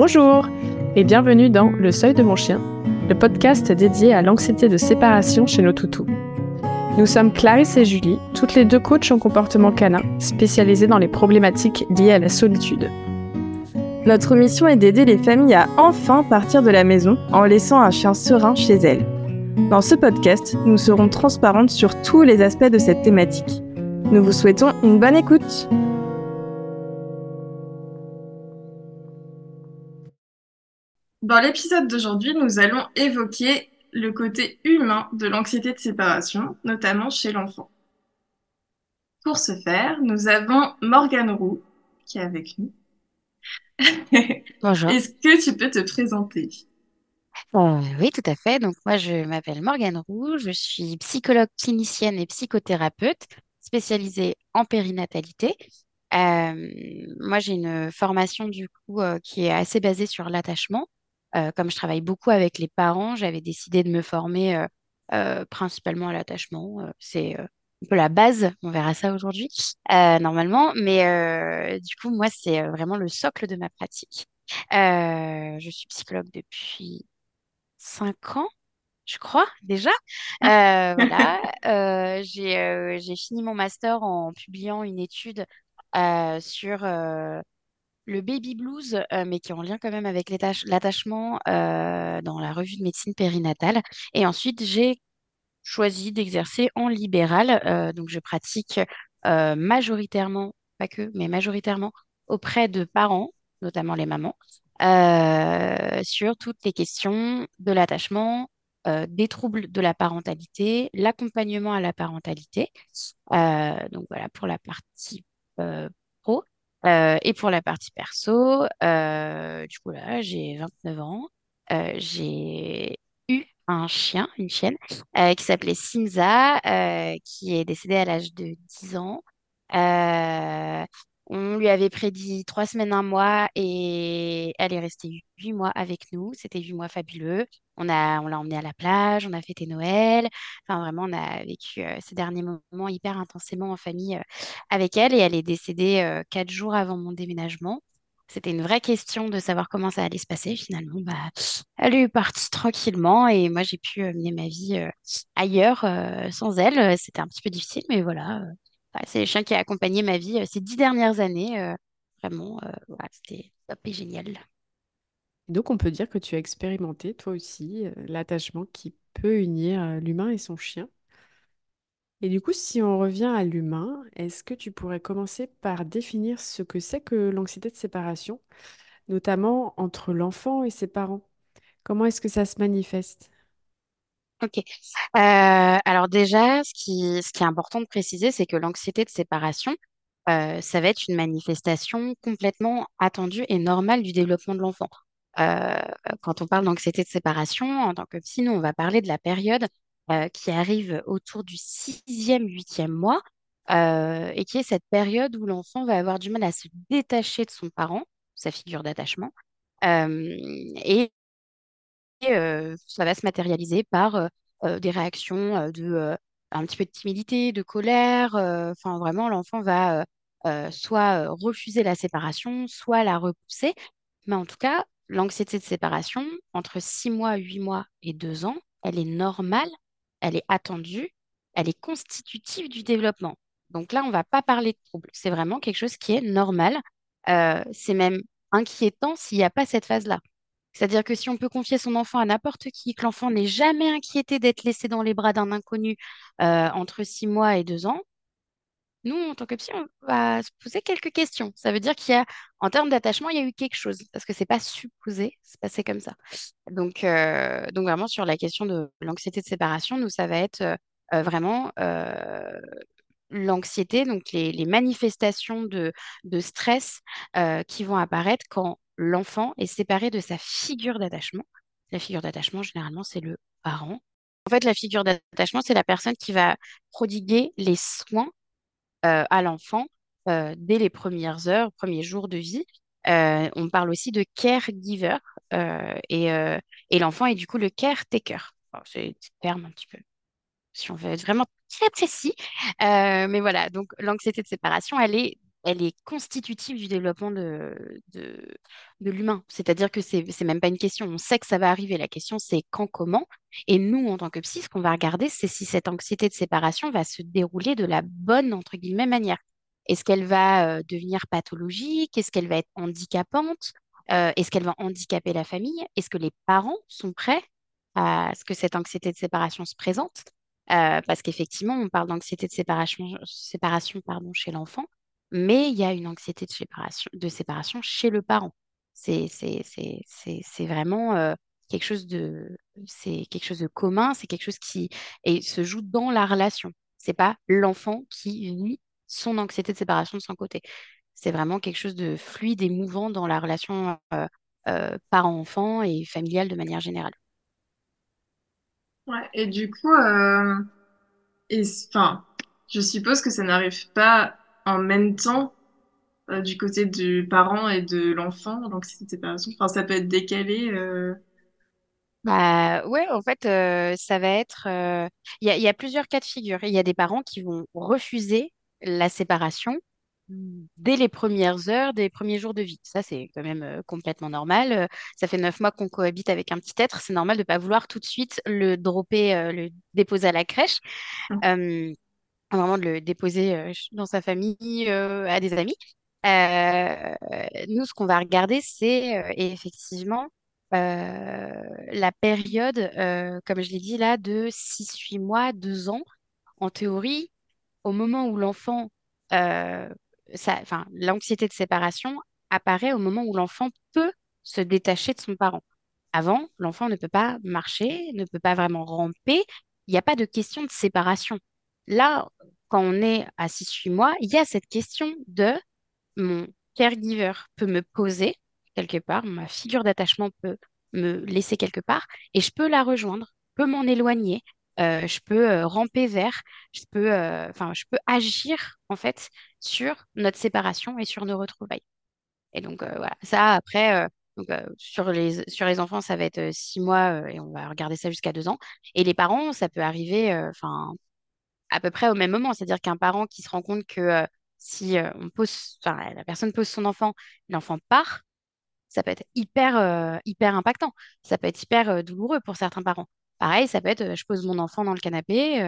Bonjour et bienvenue dans Le Seuil de mon chien, le podcast dédié à l'anxiété de séparation chez nos toutous. Nous sommes Clarisse et Julie, toutes les deux coachs en comportement canin, spécialisées dans les problématiques liées à la solitude. Notre mission est d'aider les familles à enfin partir de la maison en laissant un chien serein chez elles. Dans ce podcast, nous serons transparentes sur tous les aspects de cette thématique. Nous vous souhaitons une bonne écoute. Dans l'épisode d'aujourd'hui, nous allons évoquer le côté humain de l'anxiété de séparation, notamment chez l'enfant. Pour ce faire, nous avons Morgane Roux qui est avec nous. Bonjour. Est-ce que tu peux te présenter? Euh, oui, tout à fait. Donc, moi, je m'appelle Morgane Roux, je suis psychologue clinicienne et psychothérapeute spécialisée en périnatalité. Euh, moi, j'ai une formation du coup euh, qui est assez basée sur l'attachement. Euh, comme je travaille beaucoup avec les parents, j'avais décidé de me former euh, euh, principalement à l'attachement. C'est un peu la base, on verra ça aujourd'hui, normalement. Mais du coup, moi, c'est vraiment le socle de ma pratique. Je suis psychologue depuis cinq ans, je crois, déjà. Euh, voilà. Euh, j'ai euh, fini mon master en publiant une étude sur le baby blues, euh, mais qui est en lien quand même avec l'attachement euh, dans la revue de médecine périnatale. Et ensuite, j'ai choisi d'exercer en libéral. Euh, donc, je pratique majoritairement, pas que, mais majoritairement auprès de parents, notamment les mamans, sur toutes les questions de l'attachement, des troubles de la parentalité, l'accompagnement à la parentalité. Donc, voilà pour la partie. Euh, et pour la partie perso, euh, du coup, là, j'ai 29 ans. Euh, j'ai eu un chien, une chienne, euh, qui s'appelait Simza, euh, qui est décédée à l'âge de 10 ans. On lui avait prédit trois semaines, un mois, et elle est restée huit mois avec nous. C'était huit mois fabuleux. On a, on l'a emmenée à la plage, on a fêté Noël. Enfin, vraiment, on a vécu euh, ces derniers moments hyper intensément en famille euh, avec elle, et elle est décédée euh, quatre jours avant mon déménagement. C'était une vraie question de savoir comment ça allait se passer. Finalement, bah, elle est partie tranquillement et moi, j'ai pu mener ma vie ailleurs sans elle. C'était un petit peu difficile, mais voilà. C'est le chien qui a accompagné ma vie euh, ces dix dernières années. euh, vraiment, euh, c'était top et génial. Donc on peut dire que tu as expérimenté toi aussi l'attachement qui peut unir l'humain et son chien. Et du coup, si on revient à l'humain, est-ce que tu pourrais commencer par définir ce que c'est que l'anxiété de séparation, notamment entre l'enfant et ses parents? Comment est-ce que ça se manifeste? Ok. Euh, alors déjà, ce qui, est important de préciser, c'est que l'anxiété de séparation, euh, ça va être une manifestation complètement attendue et normale du développement de l'enfant. Euh, quand on parle d'anxiété de séparation, en tant que psy, nous, on va parler de la période qui arrive autour du sixième, huitième mois, et qui est cette période où l'enfant va avoir du mal à se détacher de son parent, sa figure d'attachement, et euh, ça va se matérialiser par euh, euh, des réactions euh, de un petit peu de timidité, de colère. Enfin, vraiment, l'enfant va soit refuser la séparation, soit la repousser. Mais en tout cas, l'anxiété de séparation, entre 6 mois, 8 mois et 2 ans, elle est normale, elle est attendue, elle est constitutive du développement. Donc là, on ne va pas parler de trouble. C'est vraiment quelque chose qui est normal. C'est même inquiétant s'il n'y a pas cette phase-là. C'est-à-dire que si on peut confier son enfant à n'importe qui, que l'enfant n'est jamais inquiété d'être laissé dans les bras d'un inconnu euh, entre 6 mois et 2 ans, nous, en tant que psy, on va se poser quelques questions. Ça veut dire qu'il y a, en termes d'attachement, il y a eu quelque chose, parce que c'est pas supposé se passer comme ça. Donc, euh, donc vraiment, sur la question de l'anxiété de séparation, nous, ça va être euh, vraiment l'anxiété, donc les, manifestations de, de stress qui vont apparaître quand l'enfant est séparé de sa figure d'attachement. La figure d'attachement, généralement, c'est le parent. En fait, la figure d'attachement, c'est la personne qui va prodiguer les soins euh, à l'enfant euh, dès les premières heures, premiers jours de vie. Euh, on parle aussi de caregiver et, et l'enfant est du coup le caretaker. Alors, c'est des termes un petit peu si on veut être vraiment très précis. Mais voilà, donc l'anxiété de séparation, elle est elle est constitutive du développement de, l'humain. C'est-à-dire que c'est même pas une question. On sait que ça va arriver. La question, c'est quand, comment. Et nous, en tant que psy, ce qu'on va regarder, c'est si cette anxiété de séparation va se dérouler de la bonne, entre guillemets, manière. Est-ce qu'elle va euh, devenir pathologique? Est-ce qu'elle va être handicapante? Euh, est-ce qu'elle va handicaper la famille? Est-ce que les parents sont prêts à ce que cette anxiété de séparation se présente? Euh, parce qu'effectivement, on parle d'anxiété de séparation, séparation pardon, chez l'enfant, mais il y a une anxiété de séparation, de séparation chez le parent. C'est, vraiment euh, quelque chose de, quelque chose de commun, c'est quelque chose qui et se joue dans la relation. C'est pas l'enfant qui vit son anxiété de séparation de son côté. C'est vraiment quelque chose de fluide et mouvant dans la relation euh, euh, parent-enfant et familiale de manière générale. Ouais, et du coup, enfin, je suppose que ça n'arrive pas en même temps euh, du côté du parent et de l'enfant, donc c'est une séparation? Enfin, ça peut être décalé. euh. Bah ouais, en fait, euh, ça va être. euh, Il y a, il y a plusieurs cas de figure. Il y a des parents qui vont refuser la séparation dès les premières heures, des premiers jours de vie. Ça, c'est quand même euh, complètement normal. Euh, ça fait neuf mois qu'on cohabite avec un petit être. C'est normal de ne pas vouloir tout de suite le dropper, euh, le déposer à la crèche. Euh, vraiment de le déposer euh, dans sa famille, euh, à des amis. Euh, nous, ce qu'on va regarder, c'est effectivement la période, comme je l'ai dit là, de six huit mois, 2 ans. En théorie, au moment où l'enfant, enfin, l'anxiété de séparation apparaît au moment où l'enfant peut se détacher de son parent. Avant, l'enfant ne peut pas marcher, ne peut pas vraiment ramper. Il n'y a pas de question de séparation. Là, quand on est à six huit mois, il y a cette question de mon caregiver peut me poser quelque part, ma figure d'attachement peut me laisser quelque part et je peux la rejoindre, peut m'en éloigner, euh, je peux euh, ramper vers, je peux, euh, je peux agir en fait sur notre séparation et sur nos retrouvailles. Et donc euh, voilà, ça après, donc, sur les, sur les enfants, ça va être six mois et on va regarder ça jusqu'à deux ans. Et les parents, ça peut arriver, enfin à peu près au même moment. C'est-à-dire qu'un parent qui se rend compte que euh, si euh, on pose, la personne pose son enfant, l'enfant part, ça peut être hyper, euh, hyper impactant. Ça peut être hyper douloureux pour certains parents. Pareil, ça peut être, je pose mon enfant dans le canapé,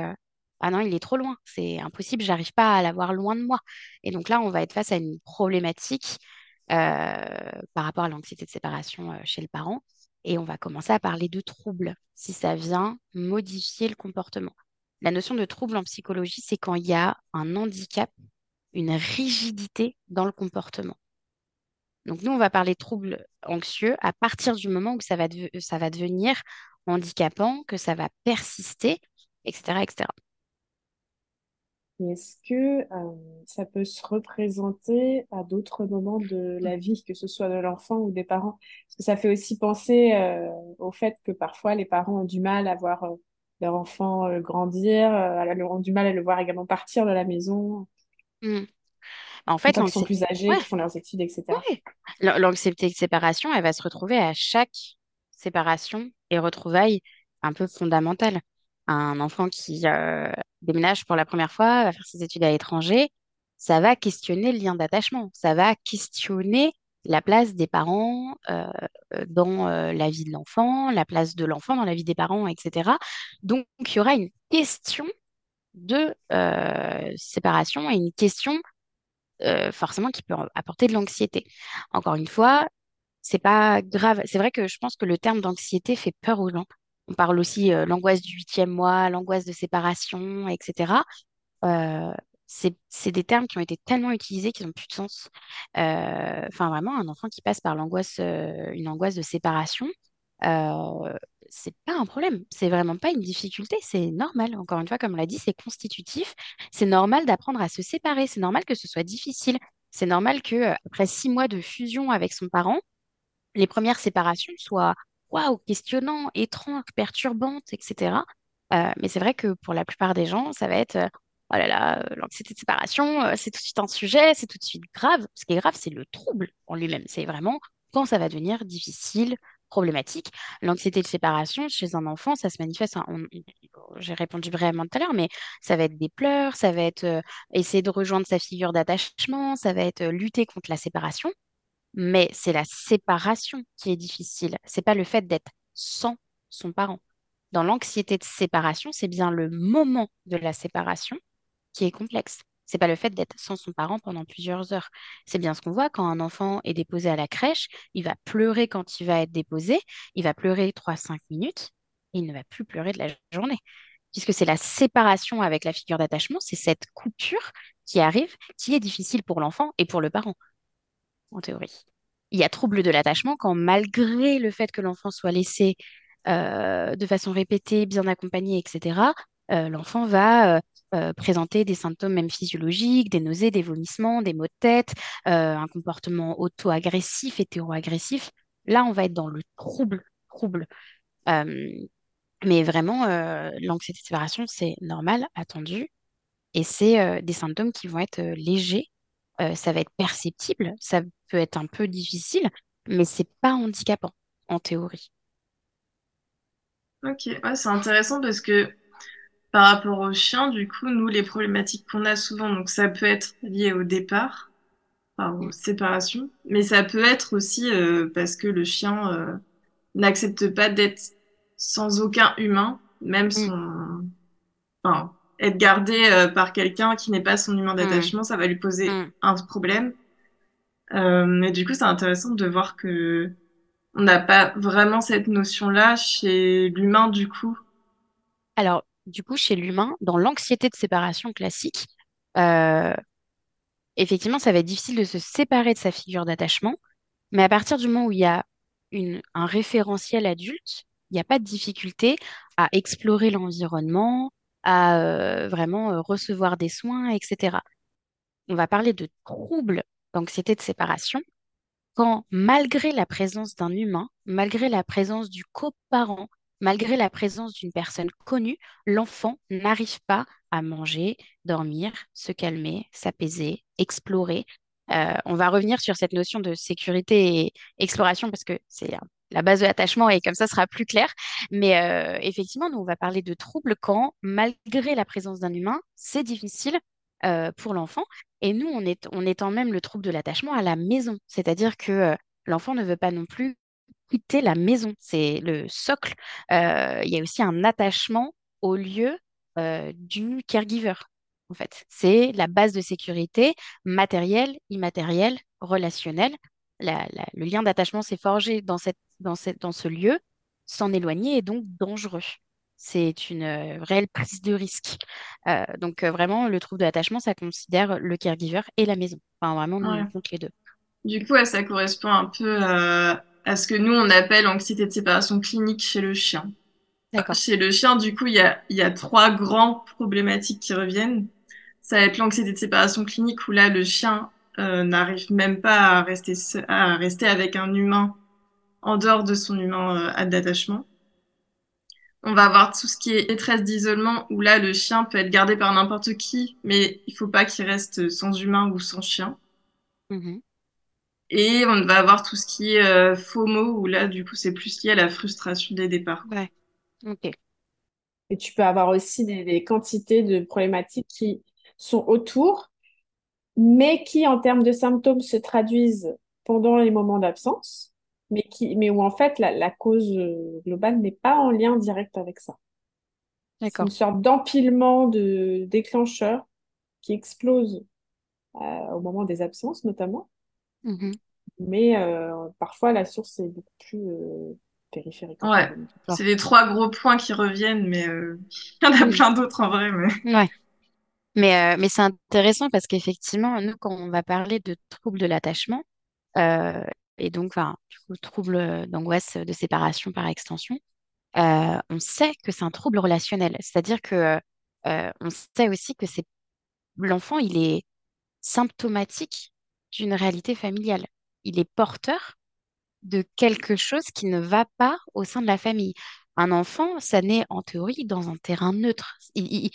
ah non, il est trop loin, c'est impossible, j'arrive pas à l'avoir loin de moi. Et donc là, on va être face à une problématique par rapport à l'anxiété de séparation chez le parent. Et on va commencer à parler de troubles, si ça vient modifier le comportement. La notion de trouble en psychologie, c'est quand il y a un handicap, une rigidité dans le comportement. Donc nous, on va parler de troubles anxieux à partir du moment où ça va, deve- ça va devenir handicapant, que ça va persister, etc., etc. Et Est-ce que euh, ça peut se représenter à d'autres moments de la vie, que ce soit de l'enfant ou des parents? Parce que ça fait aussi penser euh, au fait que parfois les parents ont du mal à voir euh, leur enfant euh, grandir, euh, ont du mal à le voir également partir de la maison, Mm. En fait, qu'ils sont plus âgés, ouais, qu'ils font leurs études, etc. ouais. L'an- L'anxiété de séparation, elle va se retrouver à chaque séparation et retrouvailles un peu fondamentales. Un enfant qui euh, déménage pour la première fois, va faire ses études à l'étranger, ça va questionner le lien d'attachement, ça va questionner la place des parents euh, euh, dans euh, la vie de l'enfant, la place de l'enfant dans la vie des parents, etc. Donc, il y aura une question de séparation et une question forcément qui peut apporter de l'anxiété. Encore une fois, c'est pas grave. C'est vrai que je pense que le terme d'anxiété fait peur aux gens. On parle aussi l'angoisse du huitième mois, l'angoisse de séparation, etc. C'est, des termes qui ont été tellement utilisés qu'ils n'ont plus de sens. Euh, Enfin, vraiment, un enfant qui passe par euh, une angoisse de séparation, euh, c'est pas un problème. C'est vraiment pas une difficulté. C'est normal. Encore une fois, comme on l'a dit, c'est constitutif. C'est normal d'apprendre à se séparer. C'est normal que ce soit difficile. C'est normal que, euh, après six mois de fusion avec son parent, les premières séparations soient waouh, questionnantes, étranges, perturbantes, etc. Mais c'est vrai que pour la plupart des gens, ça va être oh là là, euh, l'anxiété de séparation, euh, c'est tout de suite un sujet, c'est tout de suite grave. Ce qui est grave, c'est le trouble en lui-même. C'est vraiment quand ça va devenir difficile, problématique. L'anxiété de séparation chez un enfant, ça se manifeste, hein, j'ai répondu brièvement tout à l'heure, mais ça va être des pleurs, ça va être euh, essayer de rejoindre sa figure d'attachement, ça va être lutter contre la séparation. Mais c'est la séparation qui est difficile. C'est pas le fait d'être sans son parent. Dans l'anxiété de séparation, c'est bien le moment de la séparation qui est complexe. C'est pas le fait d'être sans son parent pendant plusieurs heures. C'est bien ce qu'on voit quand un enfant est déposé à la crèche, il va pleurer quand il va être déposé, il va pleurer trois cinq minutes et il ne va plus pleurer de la journée. Puisque c'est la séparation avec la figure d'attachement, c'est cette coupure qui arrive, qui est difficile pour l'enfant et pour le parent en théorie. Il y a trouble de l'attachement quand, malgré le fait que l'enfant soit laissé euh, de façon répétée, bien accompagné, etc., l'enfant va euh, euh, présenter des symptômes même physiologiques, des nausées, des vomissements, des maux de tête, euh, un comportement auto-agressif, hétéro-agressif. Là, on va être dans le trouble, trouble. Euh, mais vraiment, euh, l'anxiété de séparation, c'est normal, attendu, et c'est euh, des symptômes qui vont être euh, légers euh, ça va être perceptible, ça peut être un peu difficile, mais c'est pas handicapant en théorie. Ok, c'est intéressant parce que par rapport aux chiens, du coup, nous, les problématiques qu'on a souvent, donc ça peut être lié au départ, enfin, aux séparations, mais ça peut être aussi euh, parce que le chien euh, n'accepte pas d'être sans aucun humain, même mm, son, enfin, être gardé euh, par quelqu'un qui n'est pas son humain mm, d'attachement, ça va lui poser mm. un problème. Euh, mais du coup, c'est intéressant de voir que on n'a pas vraiment cette notion-là chez l'humain, du coup. Alors, du coup, chez l'humain, dans l'anxiété de séparation classique, euh, effectivement, ça va être difficile de se séparer de sa figure d'attachement, mais à partir du moment où il y a un référentiel adulte, il n'y a pas de difficulté à explorer l'environnement, à euh, vraiment euh, recevoir des soins, etc. On va parler de troubles d'anxiété de séparation quand, malgré la présence d'un humain, malgré la présence du coparent, malgré la présence d'une personne connue, l'enfant n'arrive pas à manger, dormir, se calmer, s'apaiser, explorer. Euh, on va revenir sur cette notion de sécurité et exploration parce que c'est la base de l'attachement et comme ça sera plus clair. Mais euh, effectivement, nous, on va parler de troubles quand, malgré la présence d'un humain, c'est difficile euh, pour l'enfant. Et nous, on est, on étend même le trouble de l'attachement à la maison. C'est-à-dire que l'enfant ne veut pas non plus quitter la maison. C'est le socle. Euh, il y a aussi un attachement au lieu euh, du caregiver, en fait. C'est la base de sécurité matérielle, immatérielle, relationnelle. La- la- le lien d'attachement s'est forgé dans cette, dans cette, dans ce lieu. S'en éloigner est donc dangereux. C'est une euh, réelle prise de risque. Euh, donc euh, vraiment, le trouble de l'attachement, ça considère le caregiver et la maison. Enfin, vraiment, Ouais. on compte les deux. Du coup, ouais, ça correspond un peu à, à ce que nous, on appelle anxiété de séparation clinique chez le chien. Chez le chien, du coup, il y a, y a trois grands problématiques qui reviennent. Ça va être l'anxiété de séparation clinique où là, le chien euh, n'arrive même pas à rester, à rester avec un humain en dehors de son humain euh, d'attachement. On va avoir tout ce qui est détresse d'isolement où là, le chien peut être gardé par n'importe qui, mais il faut pas qu'il reste sans humain ou sans chien. Mhm. Et on va avoir tout ce qui est euh, FOMO, où là, du coup, c'est plus lié à la frustration des départs. Ouais. Ok. Et tu peux avoir aussi des, des quantités de problématiques qui sont autour, mais qui, en termes de symptômes, se traduisent pendant les moments d'absence, mais qui, mais où en fait la, la cause euh, globale n'est pas en lien direct avec ça. C'est une D'accord. sorte d'empilement de déclencheurs qui explosent euh, au moment des absences notamment, Mhm. mais euh, parfois la source est beaucoup plus euh, périphérique Ouais, c'est les trois gros points qui reviennent, mais euh, il y en a Oui. plein d'autres en vrai. Mais... Ouais. Mais, euh, mais c'est intéressant parce qu'effectivement, nous, quand on va parler de troubles de l'attachement, euh, et donc, enfin, du coup, troubles d'angoisse de séparation par extension, euh, on sait que c'est un trouble relationnel. C'est-à-dire que euh, on sait aussi que l'enfant, il est symptomatique d'une réalité familiale. Il est porteur de quelque chose qui ne va pas au sein de la famille. Un enfant, ça naît en théorie dans un terrain neutre. Il,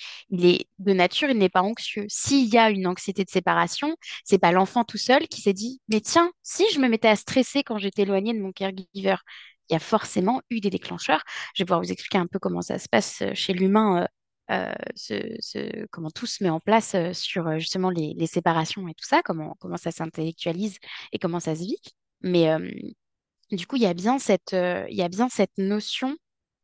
est de nature, il n'est pas anxieux. S'il y a une anxiété de séparation, c'est pas l'enfant tout seul qui s'est dit, mais tiens, si je me mettais à stresser quand j'étais éloigné de mon caregiver, il y a forcément eu des déclencheurs. Je vais pouvoir vous expliquer un peu comment ça se passe euh, chez l'humain, euh, euh, ce- ce- comment tout se met en place euh, sur euh, justement les, séparations et tout ça, comment, comment ça s'intellectualise et comment ça se vit. Mais euh, du coup, il y a bien cette, euh, y a bien cette notion,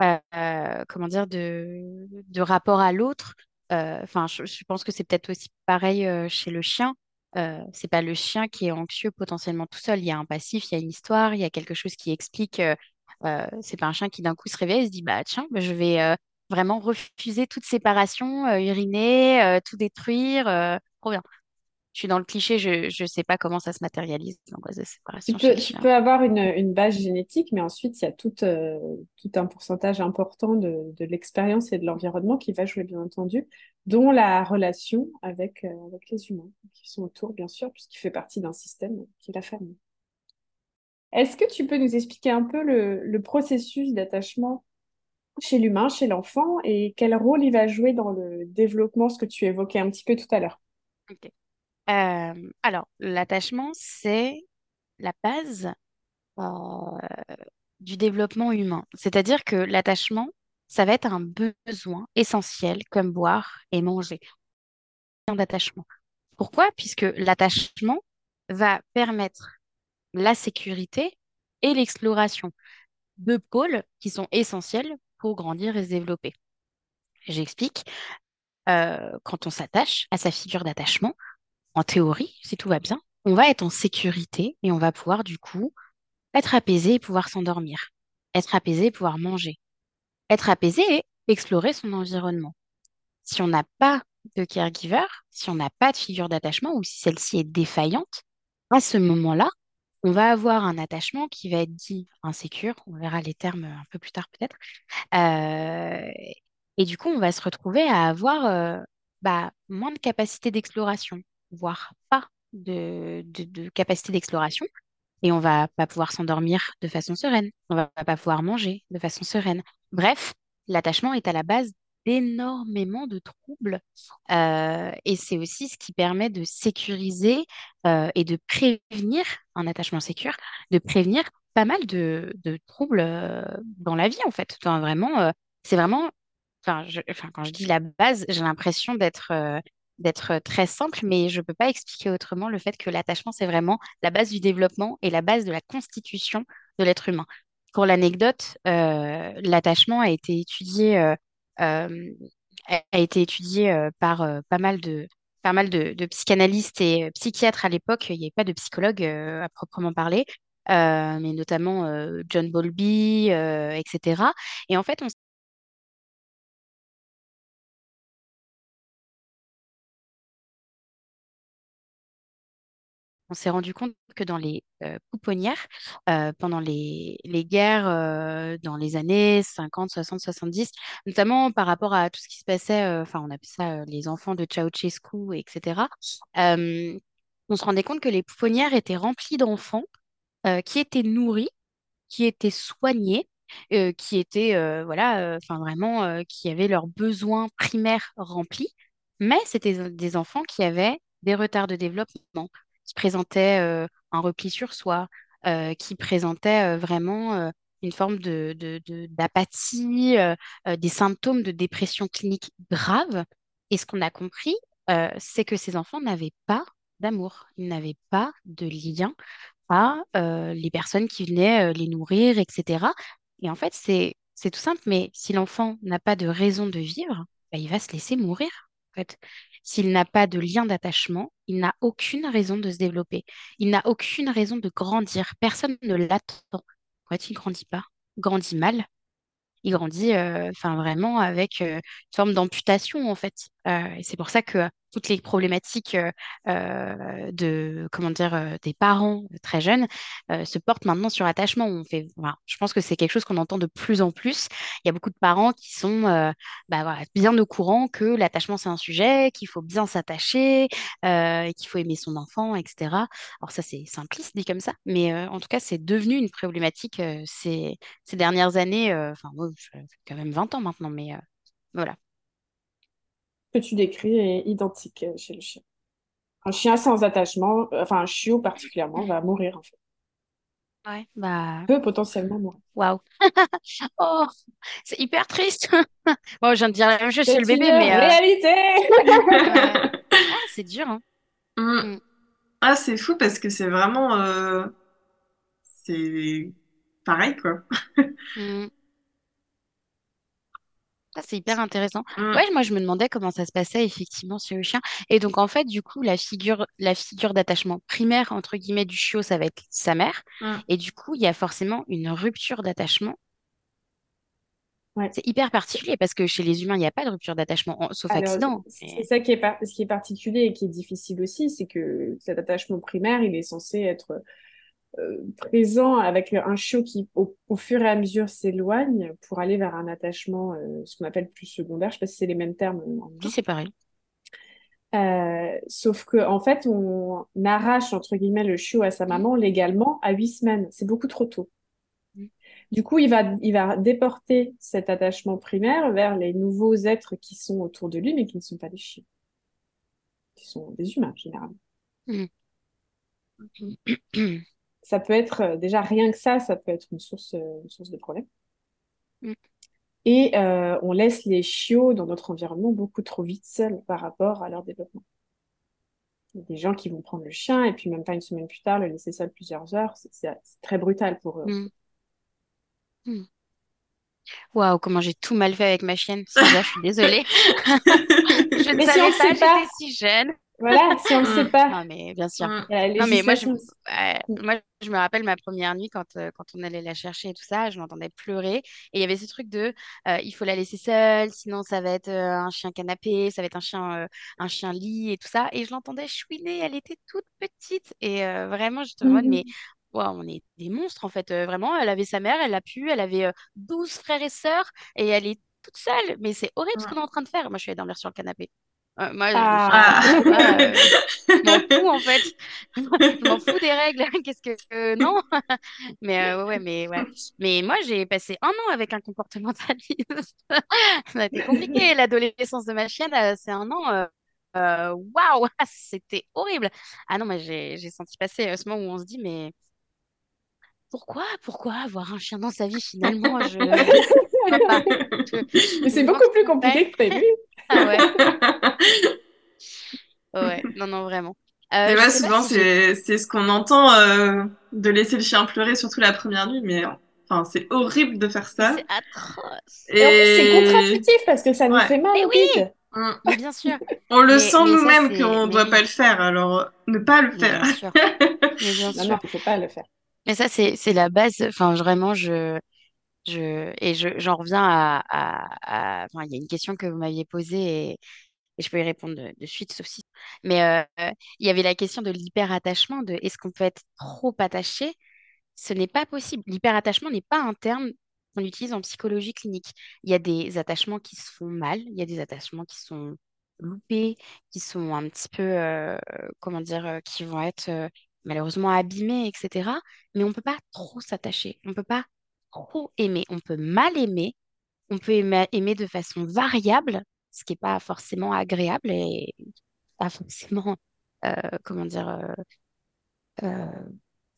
euh, euh, comment dire, de, de rapport à l'autre. Euh, Enfin, je, pense que c'est peut-être aussi pareil euh, chez le chien. Euh, c'est pas le chien qui est anxieux potentiellement tout seul. Il y a un passif, il y a une histoire, il y a quelque chose qui explique. Euh, euh, c'est pas un chien qui d'un coup se réveille et se dit bah tiens, bah, je vais euh, vraiment refuser toute séparation, euh, uriner, euh, tout détruire. Euh, trop bien. Je suis dans le cliché, je ne sais pas comment ça se matérialise l'angoisse de Tu séparation peux, tu avoir une, une base génétique, mais ensuite, il y a tout, tout un pourcentage important de, de l'expérience et de l'environnement qui va jouer, bien entendu, dont la relation avec, avec les humains qui sont autour, bien sûr, puisqu'il fait partie d'un système qui est la famille. Est-ce que tu peux nous expliquer un peu le, le processus d'attachement chez l'humain, chez l'enfant, et quel rôle il va jouer dans le développement, ce que tu évoquais un petit peu tout à l'heure? Ok. Euh, alors, l'attachement, c'est la base euh, du développement humain. C'est-à-dire que l'attachement, ça va être un besoin essentiel comme boire et manger. D'attachement. Pourquoi? Puisque l'attachement va permettre la sécurité et l'exploration. Deux pôles qui sont essentiels grandir et se développer. J'explique. Euh, quand on s'attache à sa figure d'attachement, en théorie, si tout va bien, on va être en sécurité et on va pouvoir du coup être apaisé et pouvoir s'endormir, être apaisé et pouvoir manger, être apaisé et explorer son environnement. Si on n'a pas de caregiver, si on n'a pas de figure d'attachement ou si celle-ci est défaillante, à ce moment-là, on va avoir un attachement qui va être dit insécure, on verra les termes un peu plus tard peut-être, Euh, et du coup, on va se retrouver à avoir euh, bah, moins de capacité d'exploration, voire pas de, de, de capacité d'exploration. Et on va pas pouvoir s'endormir de façon sereine. On va pas pouvoir manger de façon sereine. Bref, l'attachement est à la base d'énormément de troubles. Euh, et c'est aussi ce qui permet de sécuriser euh, et de prévenir un attachement sécure, de prévenir pas mal de, de troubles euh, dans la vie, en fait. Vraiment, c'est vraiment Enfin, quand je dis la base, j'ai l'impression d'être d'être très simple, mais je ne peux pas expliquer autrement le fait que l'attachement, c'est vraiment la base du développement et la base de la constitution de l'être humain. Pour l'anecdote, l'attachement a été étudié, a a été étudié euh, par euh, pas mal de, pas mal de, psychanalystes et euh, psychiatres à l'époque. Il n'y avait pas de psychologue euh, à proprement parler, euh, mais notamment euh, John Bowlby, euh, etc. Et en fait, on on s'est rendu compte que dans les euh, pouponnières, euh, pendant les, guerres euh, dans les années 50, 60, 70, notamment par rapport à tout ce qui se passait, enfin on appelle ça les enfants de Ceausescu, etc., on se rendait compte que les pouponnières étaient remplies d'enfants qui étaient nourris, qui étaient soignés, qui étaient, voilà, enfin qui avaient leurs besoins primaires remplis, mais c'était des enfants qui avaient des retards de développement, qui présentaient euh, un repli sur soi, euh, qui présentaient euh, vraiment une forme de, de- de- d'apathie, euh, des symptômes de dépression clinique grave. Et ce qu'on a compris, c'est que ces enfants n'avaient pas d'amour, ils n'avaient pas de lien à les personnes qui venaient les nourrir, etc. Et en fait, c'est tout simple, mais si l'enfant n'a pas de raison de vivre, bah, il va se laisser mourir. S'il n'a pas de lien d'attachement, il n'a aucune raison de se développer. Il n'a aucune raison de grandir. Personne ne l'attend. En fait, il grandit pas? Il grandit mal il grandit euh, vraiment avec euh, une forme d'amputation en fait. Euh, et c'est pour ça que toutes les problématiques euh, euh, de comment dire euh, des parents très jeunes se portent maintenant sur l'attachement. On fait, je pense que c'est quelque chose qu'on entend de plus en plus. Il y a beaucoup de parents qui sont bah, bien au courant que l'attachement c'est un sujet, qu'il faut bien s'attacher, qu'il faut aimer son enfant, etc. Alors ça c'est simpliste dit comme ça, mais en tout cas c'est devenu une problématique. ces dernières années, enfin, moi, fait quand même 20 ans maintenant, mais voilà. Que tu décris est identique chez le chien. Un chien sans attachement, euh, enfin un chiot particulièrement, va mourir en fait. Ouais, bah, peut potentiellement mourir. waouh. Oh, c'est hyper triste. Bon, je viens de dire la même chose chez le bébé, mais euh, réalité. ouais. Ah, c'est dur, hein. Mm. Mm, Ah, c'est fou parce que c'est vraiment... euh, c'est pareil, quoi. mm. C'est hyper intéressant. Mm, Ouais, moi, je me demandais comment ça se passait effectivement chez le chien. Et donc, en fait, du coup, la figure, la figure d'attachement primaire, entre guillemets, du chiot, ça va être sa mère. mm. Et du coup, il y a forcément une rupture d'attachement. Ouais. C'est hyper particulier parce que chez les humains, il n'y a pas de rupture d'attachement, en- sauf Alors, accident. c'est ça qui est, par- ce qui est particulier et qui est difficile aussi, c'est que cet attachement primaire, il est censé être présent avec un chiot qui, au, au fur et à mesure, s'éloigne pour aller vers un attachement, euh, ce qu'on appelle plus secondaire. Je sais pas si c'est les mêmes termes humain. c'est pareil. Euh, sauf que en fait, on arrache entre guillemets le chiot à sa maman légalement à huit semaines. C'est beaucoup trop tôt. Du coup, il va, il va déporter cet attachement primaire vers les nouveaux êtres qui sont autour de lui, mais qui ne sont pas des chiots, qui sont des humains généralement. Mm. Ça peut être euh, déjà rien que ça, ça peut être une source, euh, une source de problème. Mm. Et euh, on laisse les chiots dans notre environnement beaucoup trop vite seuls par rapport à leur développement. Il y a des gens qui vont prendre le chien et puis même pas une semaine plus tard le laisser seul plusieurs heures. C'est très brutal pour eux. Mm. Mm. Waouh, comment j'ai tout mal fait avec ma chienne. Sylvia, je suis désolée. Je ne Mais si savais on pas, pas, j'étais si jeune. Voilà, si on ne sait Mm. pas, Non, mais bien sûr. Mm. Non, mais moi, je, moi, je me rappelle ma première nuit quand, euh, quand on allait la chercher et tout ça, je l'entendais pleurer. Et il y avait ce truc de euh, il faut la laisser seule, sinon ça va être euh, un chien canapé, ça va être un chien, euh, un chien lit et tout ça. Et je l'entendais chouiner, elle était toute petite. Et euh, vraiment, j'étais en mode, mais Mhm. waouh, on est des monstres en fait. Euh, vraiment, elle avait sa mère, elle a pu, elle avait euh, 12 frères et sœurs et elle est toute seule. Mais c'est horrible ce qu'on est Mm. en train de faire. Moi, je suis allée dormir sur le canapé. Euh, moi, Ah, euh, je m'en fous en fait. Je m'en fous des règles. Qu'est-ce que euh, non? Mais euh, ouais, mais ouais. Mais moi, j'ai passé un an avec un comportementaliste. Ça a été compliqué. L'adolescence de ma chienne, euh, c'est un an. Waouh, c'était horrible. Ah non, mais j'ai senti passer ce moment où on se dit, mais pourquoi, pourquoi avoir un chien dans sa vie finalement? Je mais c'est beaucoup plus compliqué que prévu. Ah ouais, ouais. Non, non, vraiment. Euh, Et pas souvent, si c'est, c'est ce qu'on entend, euh, de laisser le chien pleurer, surtout la première nuit, mais enfin, c'est horrible de faire ça. c'est atroce. Et c'est contre-intuitif parce que ça nous ouais, fait mal Mais oui, bide. Mm. mais bien sûr. on le Mais, sent nous-mêmes qu'on Mais doit pas oui, le faire, alors ne pas le mais faire. bien sûr. Mais bien Non, non, sûr. il ne faut pas le faire. Mais ça, c'est c'est la base. Enfin, vraiment, je. Je, et je, j'en reviens à, à, il y a une question que vous m'aviez posée et, je peux y répondre de, suite, sauf si. Mais euh, il y avait la question de l'hyperattachement, de est-ce qu'on peut être trop attaché? Ce n'est pas possible. L'hyperattachement n'est pas un terme qu'on utilise en psychologie clinique. Il y a des attachements qui se font mal, il y a des attachements qui sont loupés, qui sont un petit peu, euh, comment dire, euh, qui vont être malheureusement abîmés, etc. Mais on ne peut pas trop s'attacher, on ne peut pas trop aimer, on peut mal aimer, on peut aimer, de façon variable, ce qui n'est pas forcément agréable et pas forcément, euh, comment dire, euh, euh,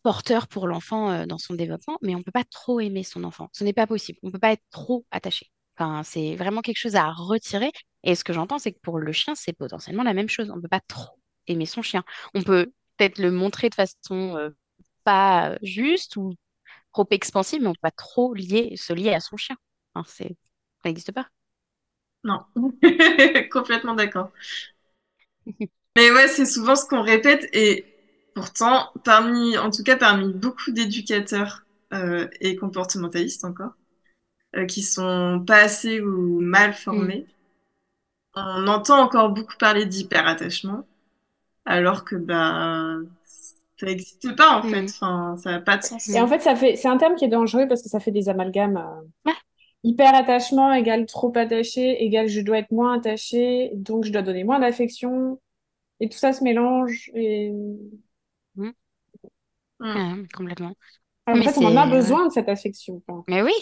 porteur pour l'enfant dans son développement, mais on ne peut pas trop aimer son enfant. Ce n'est pas possible. On ne peut pas être trop attaché. Enfin, c'est vraiment quelque chose à retirer. Et ce que j'entends, c'est que pour le chien, c'est potentiellement la même chose. On ne peut pas trop aimer son chien. On peut peut-être le montrer de façon pas juste ou trop expansive, mais on ne peut pas trop lier, se lier à son chien. Enfin, ça n'existe pas. Non, complètement d'accord. Mais ouais, c'est souvent ce qu'on répète et pourtant, parmi, en tout cas parmi beaucoup d'éducateurs euh, et comportementalistes encore, euh, qui sont pas assez ou mal Mm, formés, on entend encore beaucoup parler d'hyperattachement, alors que bah ça n'existe pas en fait. mm, Enfin, ça n'a pas de sens. Et en fait, ça fait, c'est un terme qui est dangereux parce que ça fait des amalgames. euh, hyper attachement égale trop attaché égale je dois être moins attaché, donc je dois donner moins d'affection. Et tout ça se mélange. Et mm, Mm. complètement. en Mais fait, on en a besoin de cette affection. Mais oui,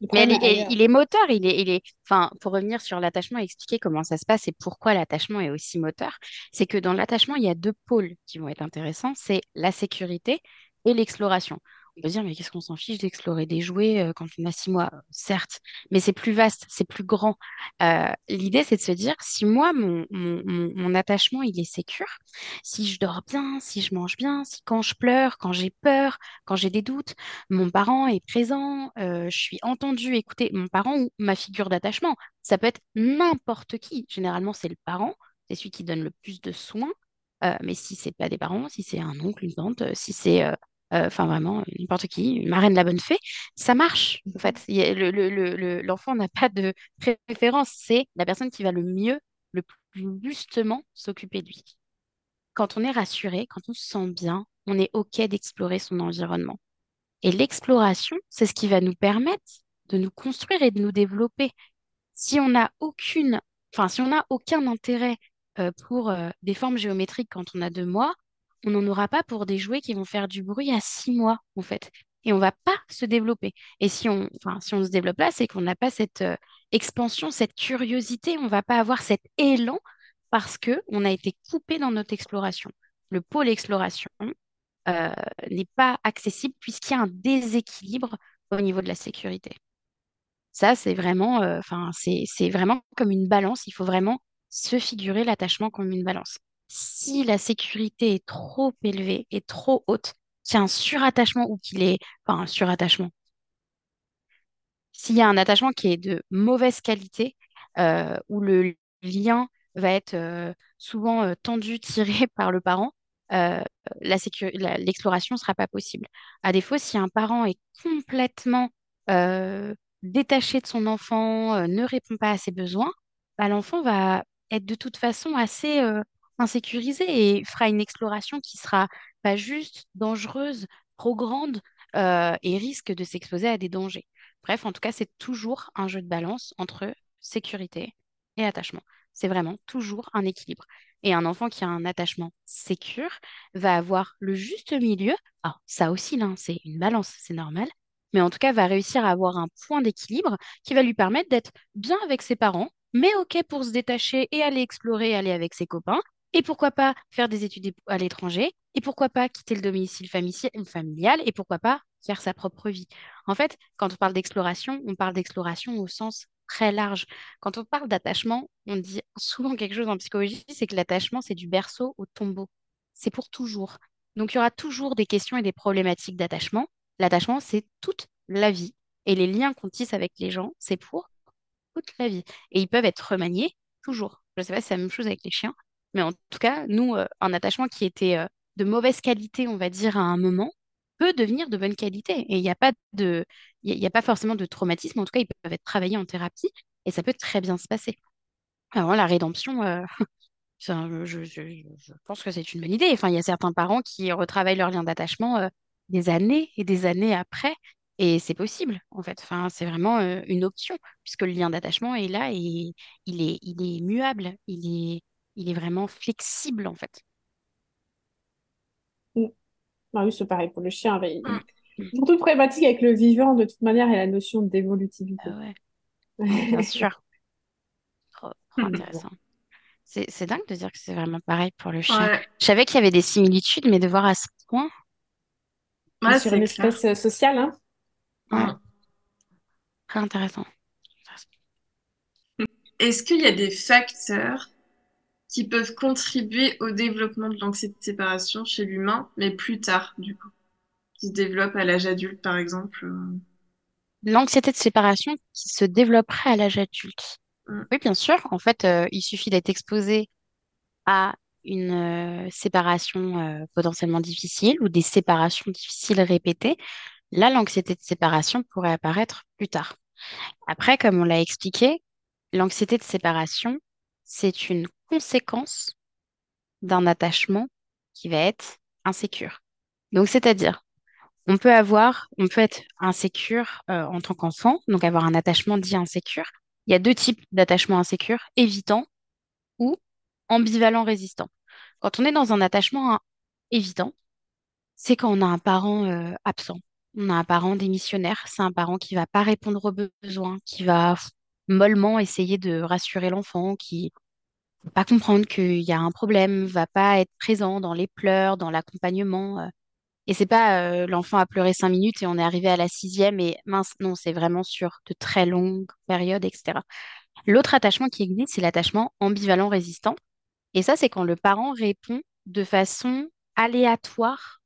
Mais elle elle- il est moteur, il est, il est, enfin, pour revenir sur l'attachement et expliquer comment ça se passe et pourquoi l'attachement est aussi moteur, c'est que dans l'attachement, il y a deux pôles qui vont être intéressants, c'est la sécurité et l'exploration. On peut dire, mais qu'est-ce qu'on s'en fiche d'explorer des jouets euh, quand on a six mois? Certes, mais c'est plus vaste, c'est plus grand. Euh, l'idée, c'est de se dire, si moi, mon, mon, mon, attachement, il est sécure, si je dors bien, si je mange bien, si quand je pleure, quand j'ai peur, quand j'ai des doutes, mon parent est présent, euh, je suis entendue, écoutée, mon parent ou ma figure d'attachement, ça peut être n'importe qui. Généralement, c'est le parent, c'est celui qui donne le plus de soins. Euh, mais si c'est pas des parents, si c'est un oncle, une tante, euh, si c'est euh, euh, enfin vraiment n'importe qui, une marraine la bonne fée, ça marche en fait. L'enfant n'a pas de préférence, c'est la personne qui va le mieux, le plus justement s'occuper de lui. Quand on est rassuré, quand on se sent bien, on est OK d'explorer son environnement. Et l'exploration, c'est ce qui va nous permettre de nous construire et de nous développer si on n'a aucune, enfin, si on n'a aucun intérêt euh, pour euh, des formes géométriques quand on a deux mois, on n'en aura pas pour des jouets qui vont faire du bruit à six mois, en fait. Et on va pas se développer. Et si on, se développe là, c'est qu'on n'a pas cette euh, expansion, cette curiosité, on va pas avoir cet élan parce que on a été coupé dans notre exploration. Le pôle exploration euh, n'est pas accessible puisqu'il y a un déséquilibre au niveau de la sécurité. Ça, c'est vraiment, euh, comme une balance. Il faut vraiment se figurer l'attachement comme une balance. Si la sécurité est trop élevée et trop haute, qu'il y a un surattachement ou qu'il est, enfin, un surattachement, s'il y a un attachement qui est de mauvaise qualité, euh, où le lien va être euh, souvent euh, tendu, tiré par le parent, l'exploration ne sera pas possible. À défaut, si un parent est complètement détaché de son enfant, ne répond pas à ses besoins, bah, l'enfant va être de toute façon assez insécurisé et fera une exploration qui sera pas juste, dangereuse, trop grande euh, et risque de s'exposer à des dangers. Bref, en tout cas, c'est toujours un jeu de balance entre sécurité et attachement. C'est vraiment toujours un équilibre. Et un enfant qui a un attachement sécure va avoir le juste milieu. Alors, ça aussi, là, c'est une balance, c'est normal. Mais en tout cas, va réussir à avoir un point d'équilibre qui va lui permettre d'être bien avec ses parents, mais OK pour se détacher et aller explorer, aller avec ses copains. Et pourquoi pas faire des études à l'étranger? Et pourquoi pas quitter le domicile familial? Et pourquoi pas faire sa propre vie? En fait, quand on parle d'exploration, on parle d'exploration au sens très large. Quand on parle d'attachement, on dit souvent quelque chose en psychologie, c'est que l'attachement, c'est du berceau au tombeau. C'est pour toujours. Donc, il y aura toujours des questions et des problématiques d'attachement. L'attachement, c'est toute la vie. Et les liens qu'on tisse avec les gens, c'est pour toute la vie. Et ils peuvent être remaniés toujours. Je ne sais pas si c'est la même chose avec les chiens, mais en tout cas, nous, euh, un attachement qui était euh, de mauvaise qualité, on va dire, à un moment, peut devenir de bonne qualité. Et il n'y a pas de, il y y a pas forcément de traumatisme. En tout cas, ils peuvent être travaillés en thérapie et ça peut très bien se passer. Alors, la rédemption, euh, je, pense que c'est une bonne idée. Enfin, il y a certains parents qui retravaillent leur lien d'attachement des années et des années après. Et c'est possible, en fait. Enfin, c'est vraiment une option, puisque le lien d'attachement est là et il est, il muable, il est, il est vraiment flexible, en fait. Mm. Ah oui, c'est pareil pour le chien. mais Mm. Pour toute problématique avec le vivant, de toute manière, il y a la notion d'évolutivité. Ah ouais, bien sûr. Trop, trop Mm. intéressant. C'est, c'est dingue de dire que c'est vraiment pareil pour le chien. Ouais, Je savais qu'il y avait des similitudes, mais de voir à ce point, Et ouais, sur c'est une clair. espèce euh, sociale, hein. ouais, Mm. très intéressant. Est-ce qu'il y a des facteurs qui peuvent contribuer au développement de l'anxiété de séparation chez l'humain, mais plus tard, du coup, qui se développe à l'âge adulte, par exemple? euh, L'anxiété de séparation qui se développerait à l'âge adulte. mm. Oui, bien sûr. En fait, euh, il suffit d'être exposé à une euh, séparation euh, potentiellement difficile ou des séparations difficiles répétées. Là, l'anxiété de séparation pourrait apparaître plus tard. Après, comme on l'a expliqué, l'anxiété de séparation, c'est une conséquence d'un attachement qui va être insécure. Donc, c'est-à-dire, on peut avoir, on peut être insécure euh, en tant qu'enfant, donc avoir un attachement dit insécure. Il y a deux types d'attachement insécure, évitant ou ambivalent résistant. Quand on est dans un attachement hein, évitant, c'est quand on a un parent euh, absent, on a un parent démissionnaire, c'est un parent qui va pas répondre aux besoins, qui va mollement essayer de rassurer l'enfant, qui va pas comprendre qu'il y a un problème, va pas être présent dans les pleurs, dans l'accompagnement. euh, Et c'est pas euh, l'enfant a pleuré cinq minutes et on est arrivé à la sixième et mince, non, c'est vraiment sur de très longues périodes, etc. L'autre attachement qui existe, c'est l'attachement ambivalent résistant. Et ça, c'est quand le parent répond de façon aléatoire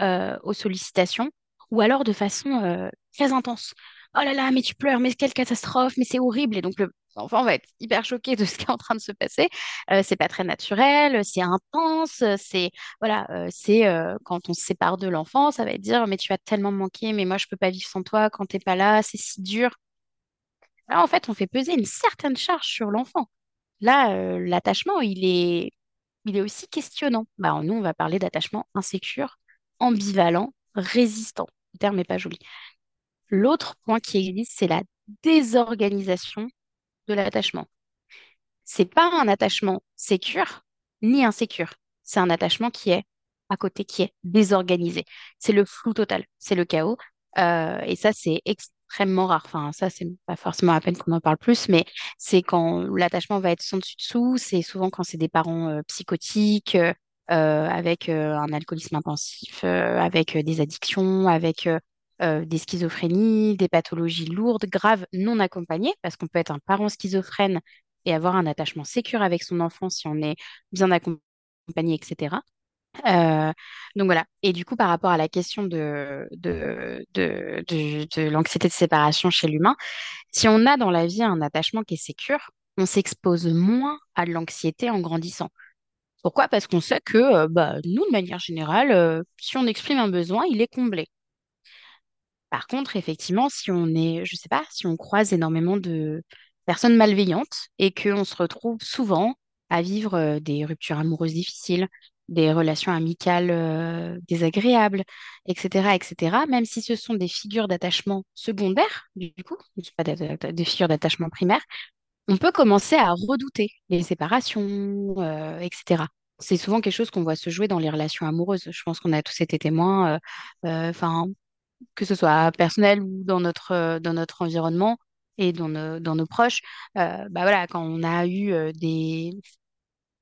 euh, aux sollicitations ou alors de façon très intense. Oh là là, mais tu pleures, mais quelle catastrophe, mais c'est horrible. Et donc le l'enfant va être hyper choqué de ce qui est en train de se passer. Euh, c'est pas très naturel, c'est intense, c'est voilà, euh, c'est euh, quand on se sépare de l'enfant, ça va être dire mais tu vas tellement me manquer, mais moi je peux pas vivre sans toi quand t'es pas là, c'est si dur. Là en fait on fait peser une certaine charge sur l'enfant. Là euh, l'attachement il est il est aussi questionnant. Bah, nous, on va parler d'attachement insécure, ambivalent, résistant. Le terme n'est pas joli. L'autre point qui existe, c'est la désorganisation de l'attachement. C'est pas un attachement sécure ni insécure. C'est un attachement qui est à côté, qui est désorganisé. C'est le flou total, c'est le chaos. Euh, et ça, c'est extrêmement rare. Enfin, ça, c'est pas forcément à peine qu'on en parle plus, mais c'est quand l'attachement va être sans dessus-dessous. C'est souvent quand c'est des parents euh, psychotiques, euh, euh, avec euh, un alcoolisme intensif, avec des addictions, avec euh, des schizophrénies, des pathologies lourdes, graves, non accompagnées, parce qu'on peut être un parent schizophrène et avoir un attachement sécure avec son enfant si on est bien accompagné, etc. Euh, donc voilà. Et du coup, par rapport à la question de, de, de, de, l'anxiété de séparation chez l'humain, si on a dans la vie un attachement qui est sécure, on s'expose moins à de l'anxiété en grandissant. Pourquoi? Parce qu'on sait que euh, bah, nous, de manière générale, si on exprime un besoin, il est comblé. Par contre, effectivement, si on est, je sais pas, si on croise énormément de personnes malveillantes et qu'on se retrouve souvent à vivre euh, des ruptures amoureuses difficiles, des relations amicales euh, désagréables, etc., etc., même si ce sont des figures d'attachement secondaires, du coup, pas des, figures d'attachement primaire, on peut commencer à redouter les séparations, euh, etc. C'est souvent quelque chose qu'on voit se jouer dans les relations amoureuses. Je pense qu'on a tous été témoins, enfin, que ce soit personnel ou dans notre, euh, dans notre environnement et dans nos, dans nos proches, euh, bah voilà, quand on a eu euh, des,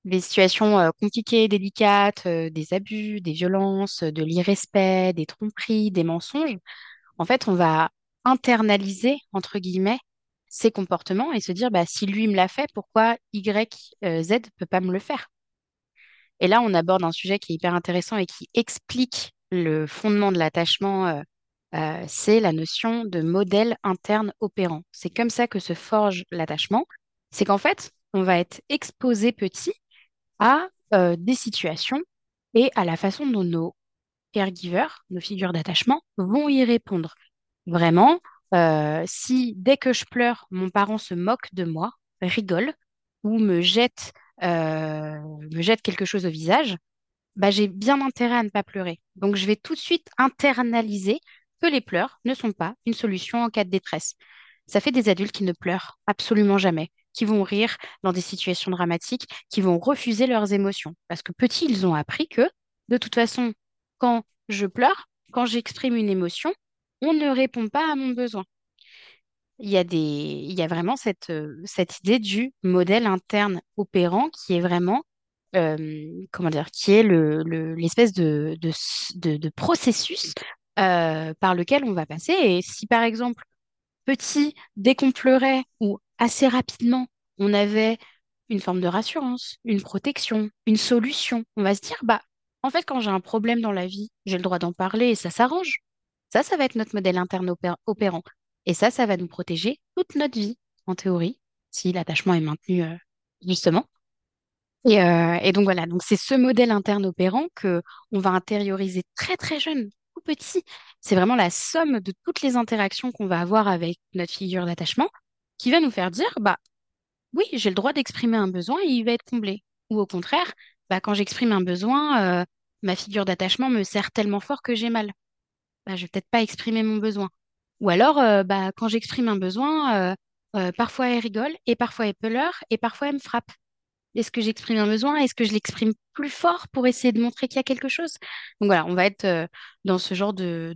des situations compliquées, délicates, des abus, des violences, de l'irrespect, des tromperies, des mensonges, en fait, on va internaliser, entre guillemets, ces comportements et se dire, bah, si lui me l'a fait, pourquoi Y, euh, peut pas me le faire? Et là, on aborde un sujet qui est hyper intéressant et qui explique le fondement de l'attachement, euh, c'est la notion de modèle interne opérant. C'est comme ça que se forge l'attachement. C'est qu'en fait, on va être exposé petit à euh, des situations et à la façon dont nos caregivers, nos figures d'attachement, vont y répondre. Vraiment, euh, si dès que je pleure, mon parent se moque de moi, rigole ou me jette, me jette quelque chose au visage, bah, j'ai bien intérêt à ne pas pleurer. Donc, je vais tout de suite internaliser les pleurs ne sont pas une solution en cas de détresse. Ça fait des adultes qui ne pleurent absolument jamais, qui vont rire dans des situations dramatiques, qui vont refuser leurs émotions. Parce que petits, ils ont appris que, de toute façon, quand je pleure, quand j'exprime une émotion, on ne répond pas à mon besoin. Il y a des, il y a vraiment cette, euh, cette idée du modèle interne opérant qui est vraiment, euh, comment dire, qui est le, le- l'espèce de, de- de processus euh, par lequel on va passer. Et si par exemple, petit, dès qu'on pleurait ou assez rapidement, on avait une forme de rassurance, une protection, une solution, on va se dire, bah, en fait, quand j'ai un problème dans la vie, j'ai le droit d'en parler et ça s'arrange. Ça, ça va être notre modèle interne opé- opérant. Et ça, ça va nous protéger toute notre vie, en théorie, si l'attachement est maintenu, euh, justement. Et, euh, et donc voilà, donc c'est ce modèle interne opérant que on va intérioriser très très jeune, petit. C'est vraiment la somme de toutes les interactions qu'on va avoir avec notre figure d'attachement qui va nous faire dire, bah oui, j'ai le droit d'exprimer un besoin et il va être comblé. Ou au contraire, bah, quand j'exprime un besoin, euh, ma figure d'attachement me serre tellement fort que j'ai mal. Bah, je vais peut-être pas exprimer mon besoin. Ou alors, euh, bah, quand j'exprime un besoin, euh, parfois elle rigole et parfois elle pleure et parfois elle me frappe. Est-ce que j'exprime un besoin? Est-ce que je l'exprime plus fort pour essayer de montrer qu'il y a quelque chose? Donc voilà, on va être euh, dans ce genre de,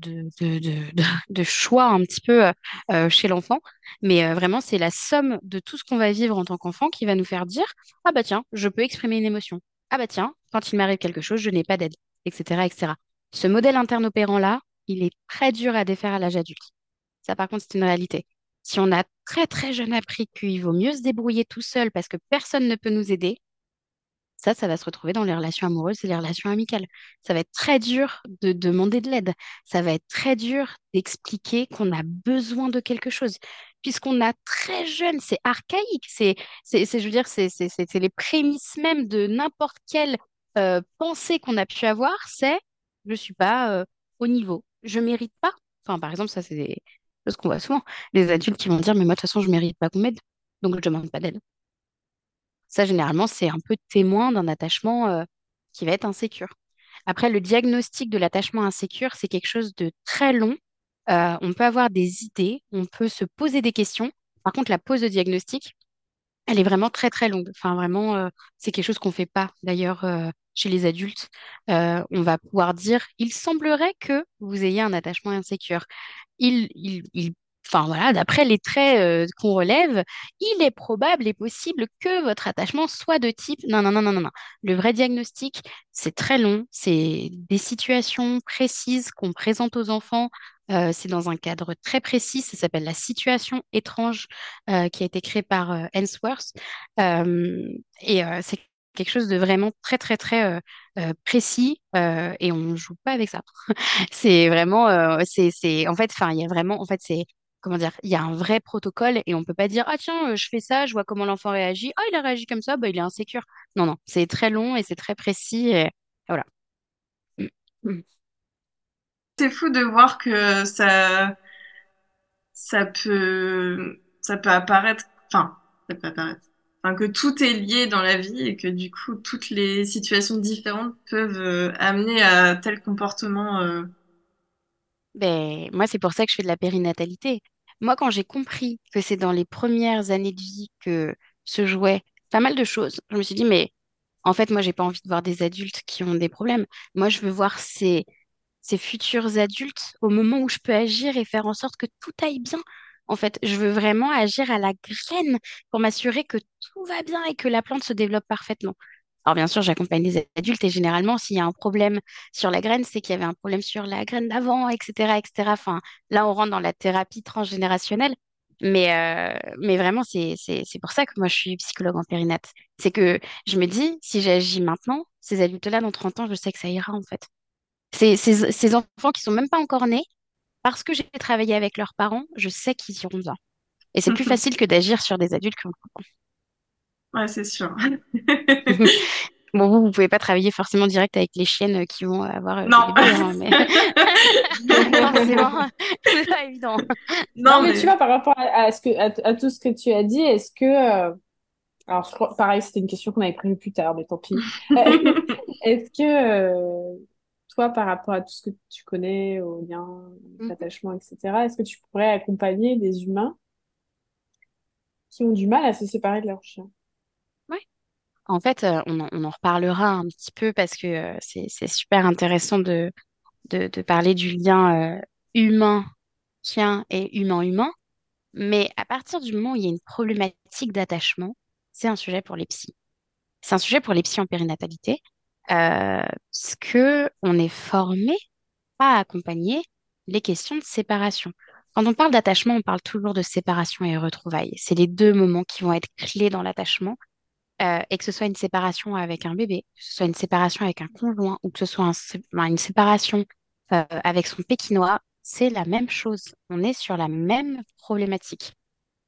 choix un petit peu euh, euh, chez l'enfant. Mais vraiment, c'est la somme de tout ce qu'on va vivre en tant qu'enfant qui va nous faire dire, ah bah tiens, je peux exprimer une émotion. Ah bah tiens, quand il m'arrive quelque chose, je n'ai pas d'aide, etc., etc. Ce modèle interne opérant-là, il est très dur à défaire à l'âge adulte. Ça, par contre, c'est une réalité. Si on a très très jeune appris qu'il vaut mieux se débrouiller tout seul parce que personne ne peut nous aider, ça, ça va se retrouver dans les relations amoureuses et les relations amicales. Ça va être très dur de demander de l'aide. Ça va être très dur d'expliquer qu'on a besoin de quelque chose. Puisqu'on a très jeune, c'est archaïque. C'est, c'est, je veux dire, c'est les prémices même de n'importe quelle euh, pensée qu'on a pu avoir. C'est, je suis pas euh, au niveau. Je mérite pas. Enfin, par exemple, ça, c'est des qu'on voit souvent. Les adultes qui vont dire, mais moi, de toute façon, je mérite pas qu'on m'aide. Donc, je demande pas d'aide. Ça, généralement, c'est un peu témoin d'un attachement euh, qui va être insécure. Après, le diagnostic de l'attachement insécure, c'est quelque chose de très long. Euh, on peut avoir des idées, on peut se poser des questions. Par contre, la pose de diagnostic, elle est vraiment très, très longue. Enfin, vraiment, euh, c'est quelque chose qu'on ne fait pas, d'ailleurs, chez les adultes. On va pouvoir dire, il semblerait que vous ayez un attachement insécure il, il, enfin voilà, d'après les traits euh, qu'on relève, il est probable et possible que votre attachement soit de type non, non, non, non, non, non. Le vrai diagnostic, c'est très long, c'est des situations précises qu'on présente aux enfants. euh, c'est dans un cadre très précis, ça s'appelle la situation étrange euh, qui a été créée par Ainsworth. Euh, et c'est quelque chose de vraiment très, très, très euh, euh, précis euh, et on joue pas avec ça. C'est vraiment, euh, c'est, en fait, enfin, il y a vraiment, en fait, c'est, comment dire, il y a un vrai protocole et on peut pas dire, ah tiens, je fais ça, je vois comment l'enfant réagit, ah il a réagi comme ça, bah il est insécure. Non, non, c'est très long et c'est très précis et voilà. Mm. C'est fou de voir que ça, ça peut, ça peut apparaître, enfin, ça peut apparaître, que tout est lié dans la vie et que du coup, toutes les situations différentes peuvent euh, amener à tel comportement. euh. Ben, moi, c'est pour ça que je fais de la périnatalité. Moi, quand j'ai compris que c'est dans les premières années de vie que se jouaient pas mal de choses, je me suis dit, mais en fait, moi, j'ai pas envie de voir des adultes qui ont des problèmes. Moi, je veux voir ces, ces futurs adultes au moment où je peux agir et faire en sorte que tout aille bien. En fait, je veux vraiment agir à la graine pour m'assurer que tout va bien et que la plante se développe parfaitement. Alors bien sûr, j'accompagne des adultes et généralement, s'il y a un problème sur la graine, c'est qu'il y avait un problème sur la graine d'avant, etc., etc. Enfin, là, on rentre dans la thérapie transgénérationnelle. Mais, euh, mais vraiment, c'est, pour ça que moi, je suis psychologue en périnat. C'est que je me dis, si j'agis maintenant, ces adultes-là, dans 30 ans, je sais que ça ira, en fait. Ces, ces, ces enfants qui sont même pas encore nés, parce que j'ai travaillé avec leurs parents, je sais qu'ils iront bien. Et c'est plus facile que d'agir sur des adultes qui ont 30 Ouais, c'est sûr. Bon, vous, vous pouvez pas travailler forcément direct avec les chiennes qui vont avoir euh, Non. bébés, hein, mais forcément, c'est pas évident. Non, Non, mais tu vois, par rapport à, à ce que, à, à tout ce que tu as dit, est-ce que... euh, alors, je crois, pareil, c'était une question qu'on avait prévue plus tard, mais tant pis. Est-ce que, euh, toi, par rapport à tout ce que tu connais, aux liens, Mhm. l'attachement, etc., est-ce que tu pourrais accompagner des humains qui ont du mal à se séparer de leur chien? Ouais. En fait, euh, on en, on en reparlera un petit peu parce que euh, c'est, super intéressant de, de, de parler du lien euh, humain-chien et humain-humain. Mais à partir du moment où il y a une problématique d'attachement, c'est un sujet pour les psys. C'est un sujet pour les psys en périnatalité, euh, parce que on est formé à accompagner les questions de séparation? Quand on parle d'attachement, on parle toujours de séparation et retrouvailles. C'est les deux moments qui vont être clés dans l'attachement, euh, et que ce soit une séparation avec un bébé, que ce soit une séparation avec un conjoint, ou que ce soit une séparation euh, avec son pékinois, c'est la même chose. On est sur la même problématique.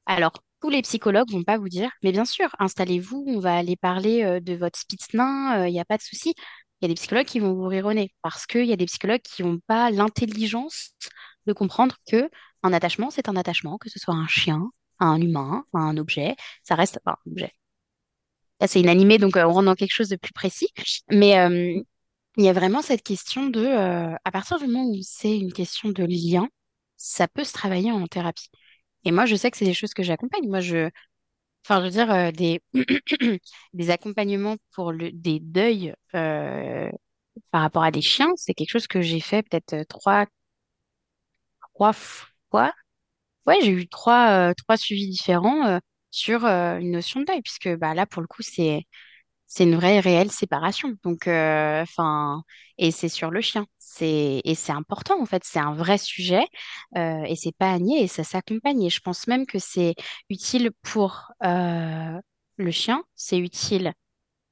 Alors, tous les psychologues vont pas vous dire, mais bien sûr, installez-vous, on va aller parler euh, de votre spitz nain, il n'y a pas de souci. Il y a des psychologues qui vont vous rire au nez parce qu'il y a des psychologues qui n'ont pas l'intelligence de comprendre que un attachement, c'est un attachement, que ce soit un chien, un humain, un objet, ça reste un objet. C'est inanimé, donc euh, on rentre dans quelque chose de plus précis. Mais euh, il y a vraiment cette question de, euh, à partir du moment où c'est une question de lien, ça peut se travailler en thérapie. Et moi, je sais que c'est des choses que j'accompagne. Moi, je, Enfin, je veux dire, euh, des, des accompagnements pour des deuils euh, par rapport à des chiens, c'est quelque chose que j'ai fait peut-être euh, trois, trois fois. Ouais, j'ai eu trois, trois suivis différents sur une notion de deuil, puisque bah, là, pour le coup, c'est, c'est une vraie réelle séparation. Donc, euh, enfin, et c'est sur le chien. C'est et c'est important en fait. C'est un vrai sujet euh, et c'est pas à nier et ça s'accompagne. Et je pense même que c'est utile pour euh, le chien, c'est utile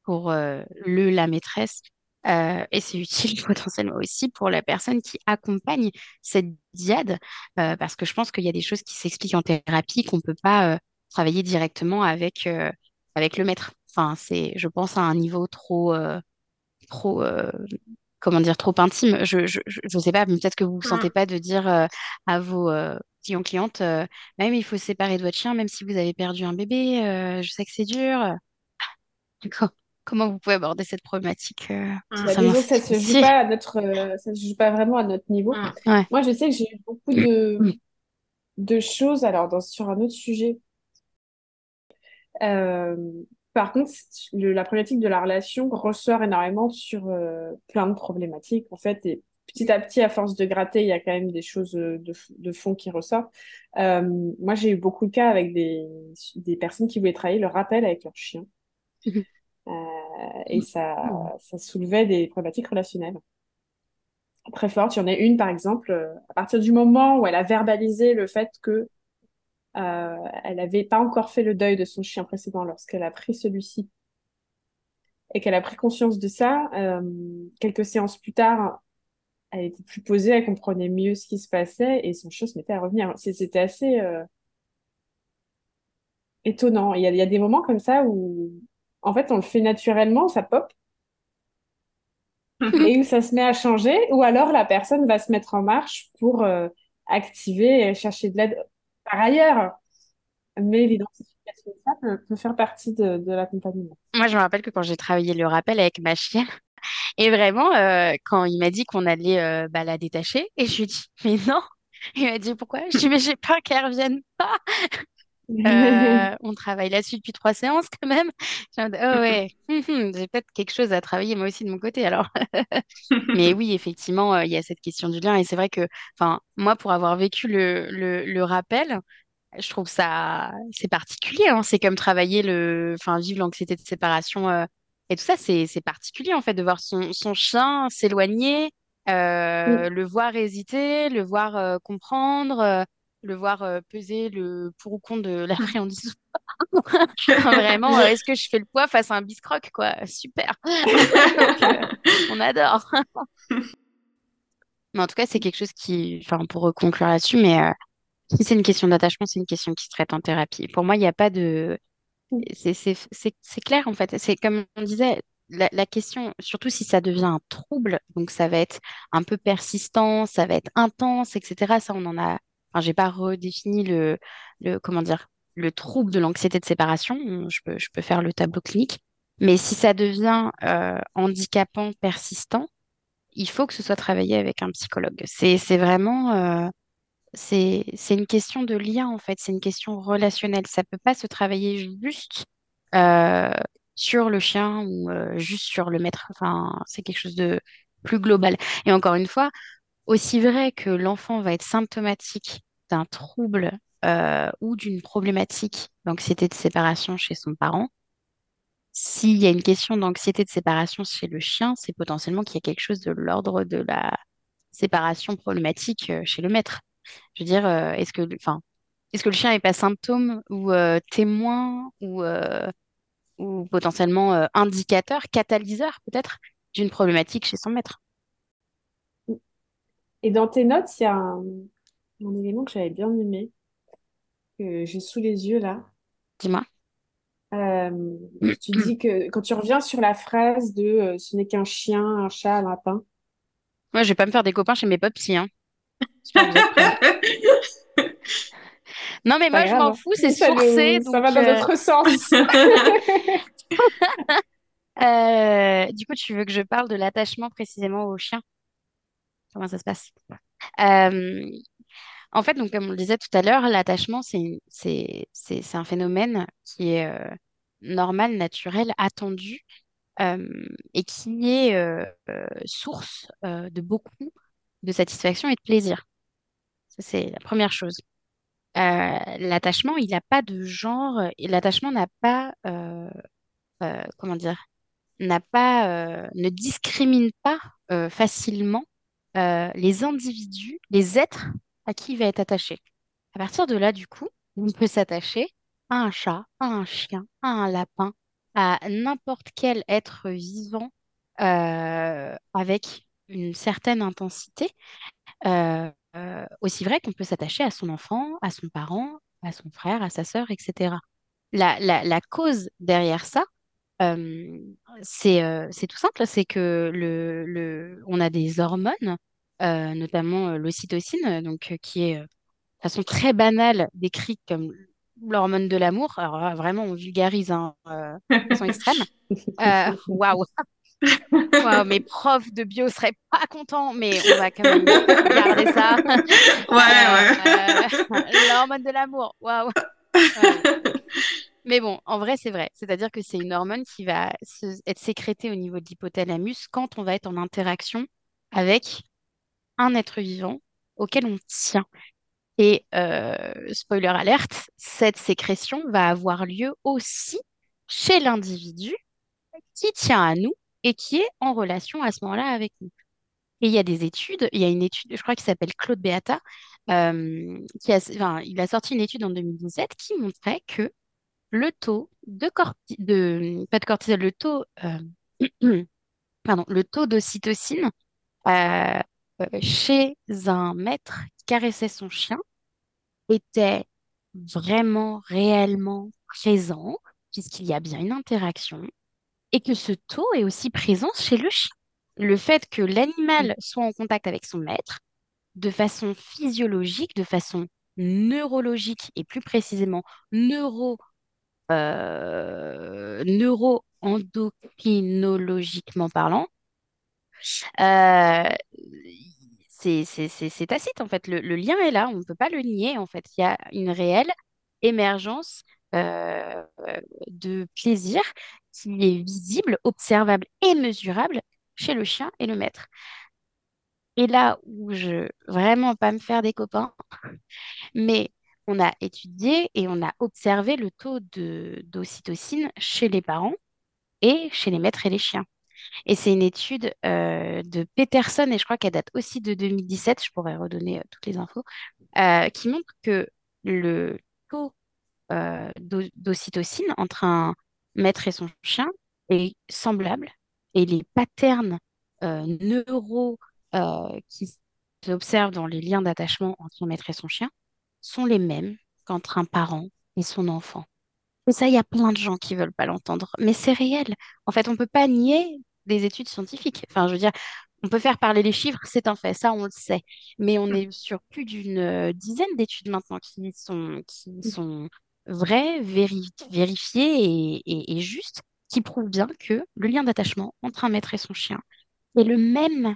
pour euh, le la maîtresse et c'est utile potentiellement aussi pour la personne qui accompagne cette diade parce que je pense qu'il y a des choses qui s'expliquent en thérapie qu'on peut pas travailler directement avec avec le maître. Enfin, c'est, je pense, à un niveau trop, euh, trop, euh, comment dire, trop intime. Je, je, je sais pas, mais peut-être que vous vous sentez Mm, pas de dire euh, à vos euh, clients, clientes, euh, même il faut se séparer de votre chien, même si vous avez perdu un bébé. euh, je sais que c'est dur. Co- Comment vous pouvez aborder cette problématique euh, sans mm, Bah, ça qui se joue pas à notre, euh, ça se joue pas vraiment à notre niveau. mm, Ouais. Moi, je sais que j'ai eu beaucoup de, de choses, alors dans, sur un autre sujet. Euh, par contre, le- la problématique de la relation ressort énormément sur euh, plein de problématiques, en fait, et petit à petit, à force de gratter, il y a quand même des choses euh, de, fond qui ressortent. Euh, moi, j'ai eu beaucoup de cas avec des, des personnes qui voulaient travailler le rappel avec leur chien, euh, et ça, ça soulevait des problématiques relationnelles très fortes. Il y en a une, par exemple, à partir du moment où elle a verbalisé le fait que elle n'avait pas encore fait le deuil de son chien précédent lorsqu'elle a pris celui-ci et qu'elle a pris conscience de ça, euh, quelques séances plus tard, elle était plus posée, elle comprenait mieux ce qui se passait et son chien se mettait à revenir. C'était assez euh, étonnant. Il y a, il y a des moments comme ça où, en fait, on le fait naturellement, ça pop, mm. et où ça se met à changer, ou alors la personne va se mettre en marche pour euh, activer et chercher de l'aide par ailleurs. Mais l'identification de ça peut, faire partie de, l'accompagnement. Moi, je me rappelle que quand j'ai travaillé le rappel avec ma chienne, et vraiment, euh, quand il m'a dit qu'on allait euh, bah, la détacher, et je lui ai dit, mais non. Il m'a dit pourquoi? Je lui ai dit, mais j'ai peur qu'elle revienne pas. Euh, on travaille là-dessus depuis trois séances quand même. Oh ouais, j'ai peut-être quelque chose à travailler moi aussi de mon côté alors. Mais oui, effectivement, euh, il y a cette question du lien. Et c'est vrai que, enfin, moi, pour avoir vécu le, le, le rappel, je trouve ça, c'est particulier. hein. C'est comme travailler le, enfin, vivre l'anxiété de séparation euh, et tout ça, c'est, c'est particulier en fait de voir son, son chien s'éloigner, euh, le voir hésiter, le voir euh, comprendre, le voir euh, peser le pour ou contre de l'appréhension. Vraiment, euh, est-ce que je fais le poids face à un biscroc, quoi? Super. Donc, euh, on adore. Mais en tout cas, c'est quelque chose qui, enfin, pour conclure là-dessus, mais si c'est une question d'attachement, c'est une question qui se traite en thérapie. Pour moi, il n'y a pas de, c'est clair en fait. C'est comme on disait, la, la question, surtout si ça devient un trouble, donc ça va être un peu persistant, ça va être intense, etc. Ça, on en a. Enfin, j'ai pas redéfini le, comment dire, le trouble de l'anxiété de séparation. Je peux, faire le tableau clinique. Mais si ça devient euh, handicapant, persistant, il faut que ce soit travaillé avec un psychologue. C'est, vraiment, euh, c'est, une question de lien, en fait. C'est une question relationnelle. Ça peut pas se travailler juste euh, sur le chien ou juste sur le maître. Enfin, c'est quelque chose de plus global. Et encore une fois, aussi vrai que l'enfant va être symptomatique d'un trouble euh, ou d'une problématique d'anxiété de séparation chez son parent, s'il y a une question d'anxiété de séparation chez le chien, c'est potentiellement qu'il y a quelque chose de l'ordre de la séparation problématique euh, chez le maître. Je veux dire, euh, est-ce que, enfin, est-ce que le chien n'est pas symptôme ou témoin ou, ou potentiellement indicateur, catalyseur peut-être d'une problématique chez son maître? Et dans tes notes, il y a un, un élément que j'avais bien aimé, que j'ai sous les yeux là. Dis-moi. Euh, tu dis que quand tu reviens sur la phrase de euh, ce n'est qu'un chien, un chat, un lapin, Moi, je vais pas me faire des copains chez mes popsy, hein. Non, mais moi, je m'en hein. fous, c'est Ça, sourcé, nous- ça va dans euh, notre sens. euh, du coup, tu veux que je parle de l'attachement précisément au chien? Comment ça se passe? Euh, En fait, donc, comme on le disait tout à l'heure, l'attachement, c'est, un phénomène qui est euh, normal, naturel, attendu euh, et qui est source de beaucoup de satisfaction et de plaisir. Ça, c'est la première chose. L'attachement, il n'a pas de genre l'attachement n'a pas, comment dire? n'a pas, ne discrimine pas facilement euh, les individus, les êtres à qui il va être attaché. À partir de là, du coup, on peut s'attacher à un chat, à un chien, à un lapin, à n'importe quel être vivant euh, avec une certaine intensité. Euh, aussi vrai qu'on peut s'attacher à son enfant, à son parent, à son frère, à sa sœur, etc. La, la, la cause derrière ça, c'est tout simple, c'est que le, le, on a des hormones, notamment l'ocytocine, donc, qui est de façon très banale décrite comme l'hormone de l'amour. Alors vraiment, on vulgarise hein, euh, de façon extrême. Euh, Waouh, waouh, mes profs de bio seraient pas contents, mais on va quand même garder ça. Ouais, ouais. Euh, euh, l'hormone de l'amour, waouh. Ouais. Mais bon, en vrai, c'est vrai. C'est-à-dire que c'est une hormone qui va être sécrétée au niveau de l'hypothalamus quand on va être en interaction avec un être vivant auquel on tient. Et euh, spoiler alerte, cette sécrétion va avoir lieu aussi chez l'individu qui tient à nous et qui est en relation à ce moment-là avec nous. Et il y a des études, il y a une étude, je crois qu'il s'appelle Claude Beata, euh, qui a, enfin, il a sorti une étude en 2017 qui montrait que le taux de, corti- de pas de cortisol, le taux, euh, pardon, le taux d'ocytocine euh, euh, chez un maître qui caressait son chien était vraiment réellement présent, puisqu'il y a bien une interaction, et que ce taux est aussi présent chez le chien. Le fait que l'animal soit en contact avec son maître de façon physiologique, de façon neurologique et plus précisément neuro neuro-endocrinologiquement parlant, euh, c'est tacite en fait. Le, le lien est là, on ne peut pas le nier en fait. Il y a une réelle émergence euh, de plaisir qui est visible, observable et mesurable chez le chien et le maître. Et là où je vraiment pas me faire des copains, mais on a étudié et on a observé le taux d'ocytocine chez les parents et chez les maîtres et les chiens. Et c'est une étude euh, de Peterson, et je crois qu'elle date aussi de 2017, je pourrais redonner euh, toutes les infos, euh, qui montre que le taux d'o- d'ocytocine entre un maître et son chien est semblable, et les patterns neuro qui s'observent dans les liens d'attachement entre un maître et son chien sont les mêmes qu'entre un parent et son enfant. Et ça, il y a plein de gens qui veulent pas l'entendre, mais c'est réel. En fait, on peut pas nier des études scientifiques. Enfin, je veux dire, on peut faire parler les chiffres, c'est un fait, ça on le sait. Mais on est sur plus d'une euh, dizaine d'études maintenant qui sont, qui sont vraies, véri- vérifiées et, et, et justes, qui prouvent bien que le lien d'attachement entre un maître et son chien est le même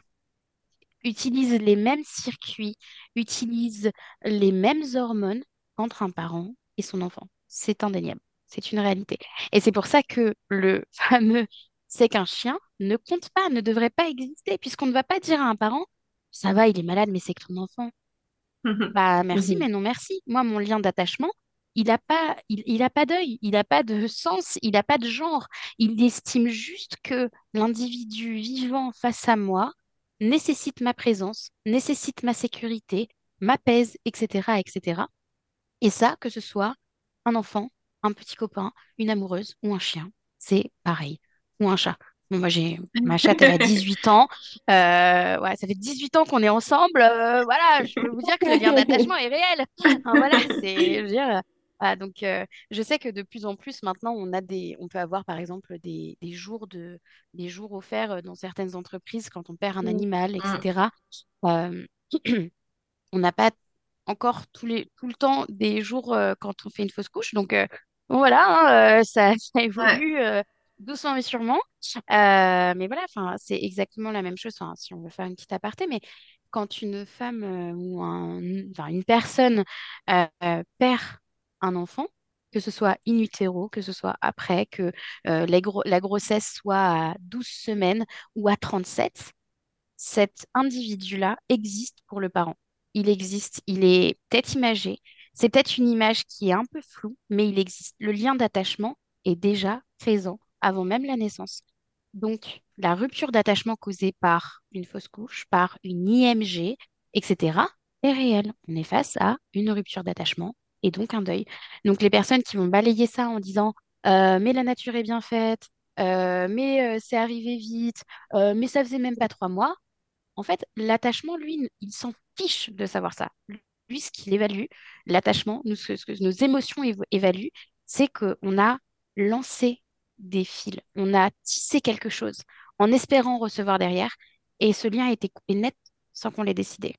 utilise les mêmes circuits, utilise les mêmes hormones qu'entre un parent et son enfant. C'est indéniable. C'est une réalité. Et c'est pour ça que le fameux c'est qu'un chien ne compte pas, ne devrait pas exister, puisqu'on ne va pas dire à un parent, ça va, il est malade, mais c'est que ton enfant. Bah merci, mais Mhm. non merci. Moi, mon lien d'attachement, il n'a pas, il, il a pas d'œil, il n'a pas de sens, il n'a pas de genre. Il estime juste que l'individu vivant face à moi nécessite ma présence, nécessite ma sécurité, m'apaise, etc., etc. Et ça, que ce soit un enfant, un petit copain, une amoureuse ou un chien, c'est pareil. Ou un chat. Bon, moi, j'ai ma chatte, elle a 18 ans. Euh, ouais, ça fait 18 ans qu'on est ensemble. Euh, voilà, je peux vous dire que le lien d'attachement est réel. Hein, voilà, c'est, je veux dire, voilà, donc, euh, je sais que de plus en plus maintenant, on a des, on peut avoir par exemple des, des jours de, des jours offerts dans certaines entreprises quand on perd un animal, etc. Euh, on n'a pas encore tous les, tout le temps des jours euh, quand on fait une fausse couche. Donc voilà, hein, ça, évolue doucement mais sûrement. Euh, mais voilà, enfin, c'est exactement la même chose, si on veut faire une petite aparté, mais quand une femme euh, ou un, une personne euh, perd un enfant, que ce soit in utero, que ce soit après, que euh, la grossesse soit à 12 semaines ou à 37, cet individu-là existe pour le parent. Il existe, il est peut-être imagé, c'est peut-être une image qui est un peu floue, mais il existe. Le lien d'attachement est déjà présent avant même la naissance. Donc, la rupture d'attachement causée par une fausse couche, par une IMG, etc., est réelle. On est face à une rupture d'attachement et donc un deuil. Donc, les personnes qui vont balayer ça en disant Euh, mais la nature est bien faite, euh, mais euh, c'est arrivé vite, mais ça faisait même pas trois mois, en fait, l'attachement, lui, il s'en fiche de savoir ça. Lui, ce qu'il évalue, l'attachement, nos émotions évaluent, c'est qu'on a lancé des fils, on a tissé quelque chose en espérant recevoir derrière, et ce lien a été coupé net sans qu'on l'ait décidé.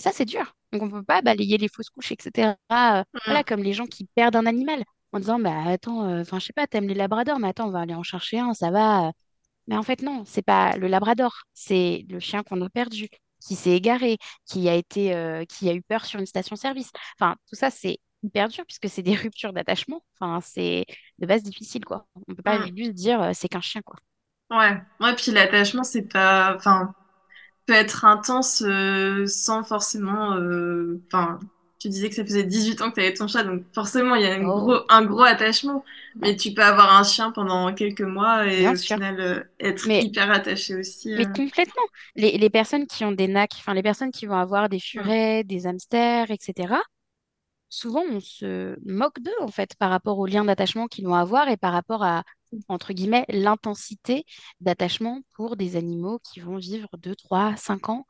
Et ça, c'est dur. Donc, on ne peut pas balayer les fausses couches, etc. euh, voilà, Mm. comme les gens qui perdent un animal en disant, bah attends, euh, enfin, je sais pas, t'aimes les labradors, mais attends, on va aller en chercher un, ça va. euh, mais en fait, non, c'est pas le labrador, c'est le chien qu'on a perdu, qui s'est égaré, qui a été, euh, qui a eu peur sur une station-service. Enfin, tout ça, c'est hyper dur puisque c'est des ruptures d'attachement. Enfin, c'est de base difficile, quoi. On peut pas Mm. juste dire euh, c'est qu'un chien, quoi. Ouais, ouais, puis l'attachement, c'est pas, enfin, peut être intense euh, sans forcément, euh, enfin, tu disais que ça faisait 18 ans que tu avais ton chat, donc forcément, il y a un Oh, gros, un gros attachement, ouais, mais tu peux avoir un chien pendant quelques mois et bien au sûr. final euh, être Mais, hyper attaché aussi. mais complètement. Les, les personnes qui ont des nacs, enfin, les personnes qui vont avoir des furets, des hamsters, etc., souvent on se moque d'eux en fait par rapport au lien d'attachement qu'ils vont avoir et par rapport à, entre guillemets, l'intensité d'attachement pour des animaux qui vont vivre 2 3 5 ans.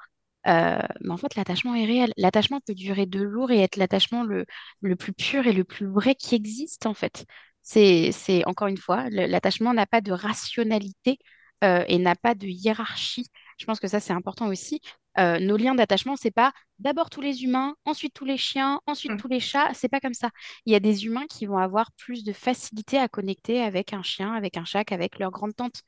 Euh, mais en fait, l'attachement est réel. L'attachement peut durer deux jours et être l'attachement le, le plus pur et le plus vrai qui existe en fait. C'est, encore une fois, l'attachement n'a pas de rationalité euh, et n'a pas de hiérarchie. Je pense que ça, c'est important aussi. Euh, nos liens d'attachement, c'est pas D'abord tous les humains, ensuite tous les chiens, ensuite Mm. tous les chats. C'est pas comme ça. Il y a des humains qui vont avoir plus de facilité à connecter avec un chien, avec un chat, qu'avec leur grande-tante.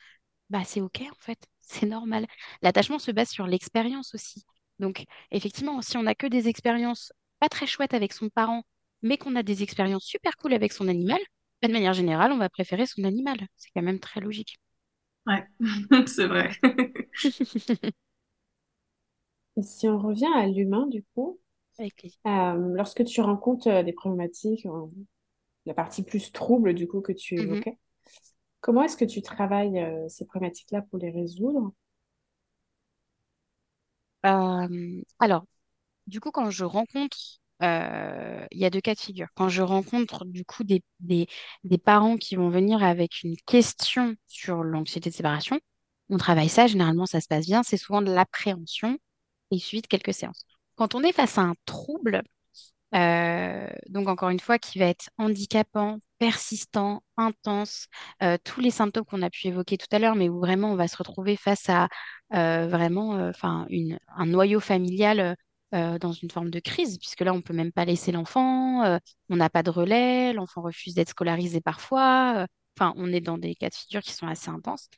Bah, c'est OK en fait, c'est normal. L'attachement se base sur l'expérience aussi. Donc, effectivement, si on n'a que des expériences pas très chouettes avec son parent, mais qu'on a des expériences super cool avec son animal, bah, de manière générale, on va préférer son animal. C'est quand même très logique. Ouais, c'est vrai. Si on revient à l'humain, du coup, Avec euh, lorsque tu rencontres euh, des problématiques, euh, la partie plus trouble, du coup, que tu Mhm. évoquais, comment est-ce que tu travailles euh, ces problématiques-là pour les résoudre? Euh, alors, Du coup, quand je rencontre, euh, il y a deux cas de figure. Quand je rencontre du coup des, des, parents qui vont venir avec une question sur l'anxiété de séparation, on travaille ça, généralement ça se passe bien, c'est souvent de l'appréhension et suivi de quelques séances. Quand on est face à un trouble, euh, donc encore une fois, qui va être handicapant, persistant, intense, euh, tous les symptômes qu'on a pu évoquer tout à l'heure, mais où vraiment on va se retrouver face à vraiment enfin, un noyau familial euh, dans une forme de crise, puisque là, on peut même pas laisser l'enfant, euh, on n'a pas de relais, l'enfant refuse d'être scolarisé parfois, euh, enfin, on est dans des cas de figure qui sont assez intenses.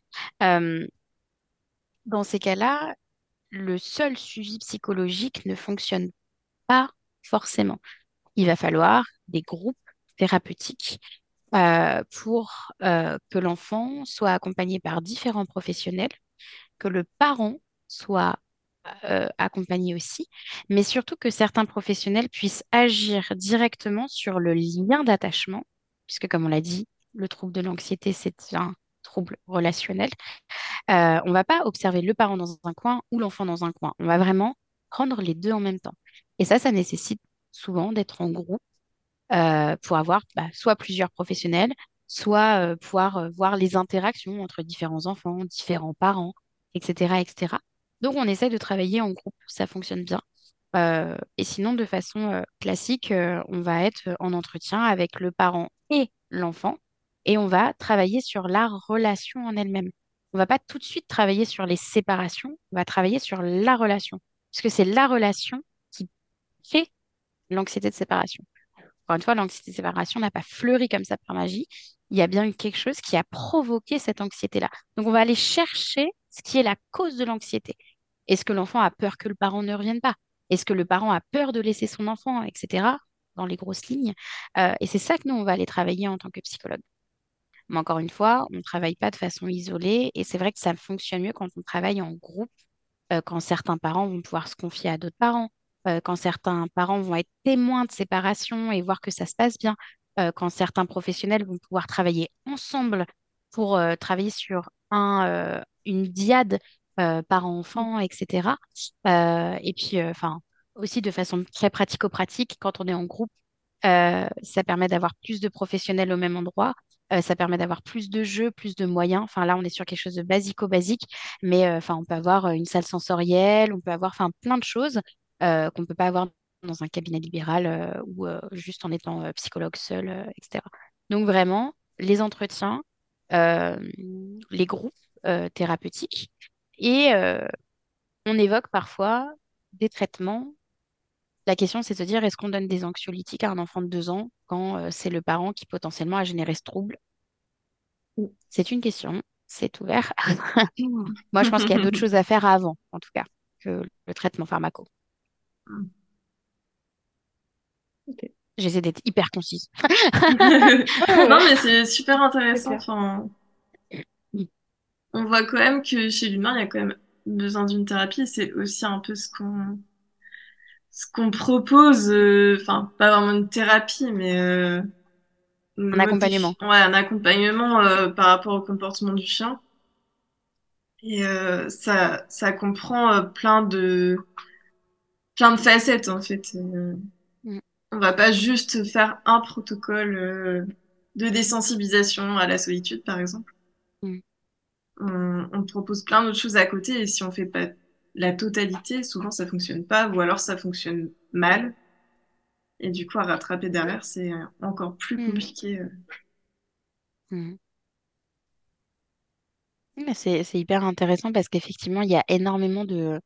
Dans ces cas-là, le seul suivi psychologique ne fonctionne pas forcément il va falloir des groupes thérapeutiques pour que l'enfant soit accompagné par différents professionnels, que le parent soit euh, accompagné aussi, mais surtout que certains professionnels puissent agir directement sur le lien d'attachement, puisque comme on l'a dit, le trouble de l'anxiété, c'est un trouble relationnel. Euh, on ne va pas observer le parent dans un coin ou l'enfant dans un coin. On va vraiment prendre les deux en même temps. Et ça, ça nécessite souvent d'être en groupe euh, pour avoir bah, soit plusieurs professionnels, soit euh, pouvoir voir les interactions entre différents enfants, différents parents, etc., etc. Donc, on essaie de travailler en groupe, ça fonctionne bien. Euh, et sinon, de façon euh, classique, euh, on va être en entretien avec le parent et l'enfant et on va travailler sur la relation en elle-même. On va pas tout de suite travailler sur les séparations, on va travailler sur la relation, puisque c'est la relation qui fait l'anxiété de séparation. Encore une fois, l'anxiété de séparation n'a pas fleuri comme ça par magie. Il y a bien eu quelque chose qui a provoqué cette anxiété-là. Donc, on va aller chercher ce qui est la cause de l'anxiété. Est-ce que l'enfant a peur que le parent ne revienne pas? Est-ce que le parent a peur de laisser son enfant, etc., dans les grosses lignes? Euh, et c'est ça que nous, on va aller travailler en tant que psychologue. Mais encore une fois, on ne travaille pas de façon isolée et c'est vrai que ça fonctionne mieux quand on travaille en groupe euh, quand certains parents vont pouvoir se confier à d'autres parents, euh, quand certains parents vont être témoins de séparation et voir que ça se passe bien, quand certains professionnels vont pouvoir travailler ensemble pour travailler sur un, une diade euh, par enfant, etc. Euh, et puis, euh, enfin, aussi de façon très pratico-pratique, quand on est en groupe, ça permet d'avoir plus de professionnels au même endroit. Ça permet d'avoir plus de jeux, plus de moyens. Enfin, là, on est sur quelque chose de basico-basique, mais enfin, on peut avoir une salle sensorielle, on peut avoir enfin, plein de choses qu'on ne peut pas avoir dans un cabinet libéral ou juste en étant psychologue seul, etc. Donc, vraiment, les entretiens, les groupes thérapeutiques et euh, on évoque parfois des traitements la question, c'est de se dire, est-ce qu'on donne des anxiolytiques à un enfant de deux ans quand euh, c'est le parent qui potentiellement a généré ce trouble? C'est une question, c'est ouvert. Moi, je pense qu'il y a d'autres choses à faire avant, en tout cas, que le traitement pharmaco. Ok. J'essaie d'être hyper concise. Non, mais c'est super intéressant. On voit quand même que chez l'humain, il y a quand même besoin d'une thérapie. C'est aussi un peu ce qu'on ce qu'on propose. euh, Enfin, pas vraiment une thérapie, mais euh, Un accompagnement. ouais, un accompagnement euh, par rapport au comportement du chien. Et ça, ça comprend plein de plein de facettes en fait. Mm, on va pas juste faire un protocole de désensibilisation à la solitude, par exemple. On, on propose plein d'autres choses à côté et si on fait pas la totalité, souvent ça fonctionne pas ou alors ça fonctionne mal. Et du coup, à rattraper derrière, c'est encore plus mm, compliqué. euh. mm. Mais C'est, hyper intéressant parce qu'effectivement, il y a énormément de,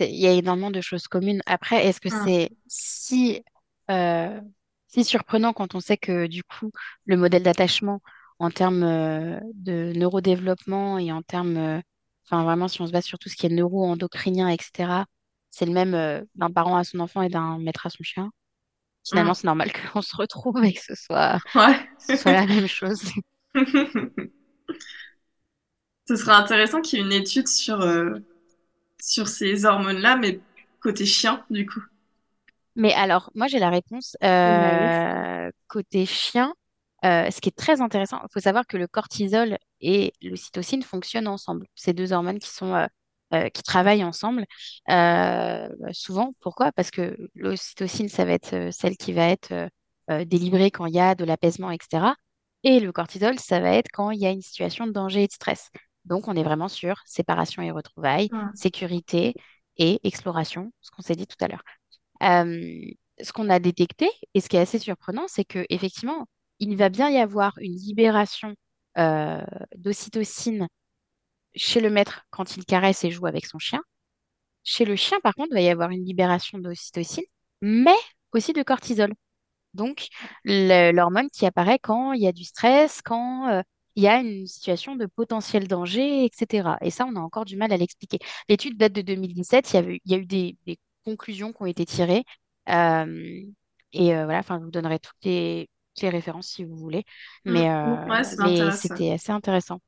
il y a énormément de choses communes. Après, est-ce que Mm, c'est si, euh, si surprenant quand on sait que du coup, le modèle d'attachement en termes euh, de neurodéveloppement et en termes, euh, enfin vraiment, si on se base sur tout ce qui est neuro-endocrinien, etc., c'est le même euh, d'un parent à son enfant et d'un maître à son chien. Finalement, mm. c'est normal qu'on se retrouve et que ce soit, Ouais. ce soit la même chose. Ce serait intéressant qu'il y ait une étude sur, euh, sur ces hormones-là, mais côté chien, du coup. Mais alors, moi, j'ai la réponse. Bah. Euh, côté chien, euh, ce qui est très intéressant, il faut savoir que le cortisol et l'ocytocine fonctionnent ensemble. Ces deux hormones qui sont, euh, euh, qui travaillent ensemble. Euh, souvent, pourquoi? Parce que l'ocytocine, ça va être euh, celle qui va être euh, délivrée quand il y a de l'apaisement, etc. Et le cortisol, ça va être quand il y a une situation de danger et de stress. Donc, on est vraiment sur séparation et retrouvailles, Mm, sécurité et exploration, ce qu'on s'est dit tout à l'heure. Ce qu'on a détecté, et ce qui est assez surprenant, c'est que effectivement, il va bien y avoir une libération euh, d'ocytocine chez le maître quand il caresse et joue avec son chien. Chez le chien, par contre, il va y avoir une libération d'ocytocine, mais aussi de cortisol. Donc, l'hormone qui apparaît quand il y a du stress, quand euh, il y a une situation de potentiel danger, etc. Et ça, on a encore du mal à l'expliquer. L'étude date de 2017, il y a eu des, conclusions qui ont été tirées. Euh, et voilà, je vous donnerai toutes les, les références si vous voulez. mm. Mais, Ouais, euh, mais c'était assez intéressant.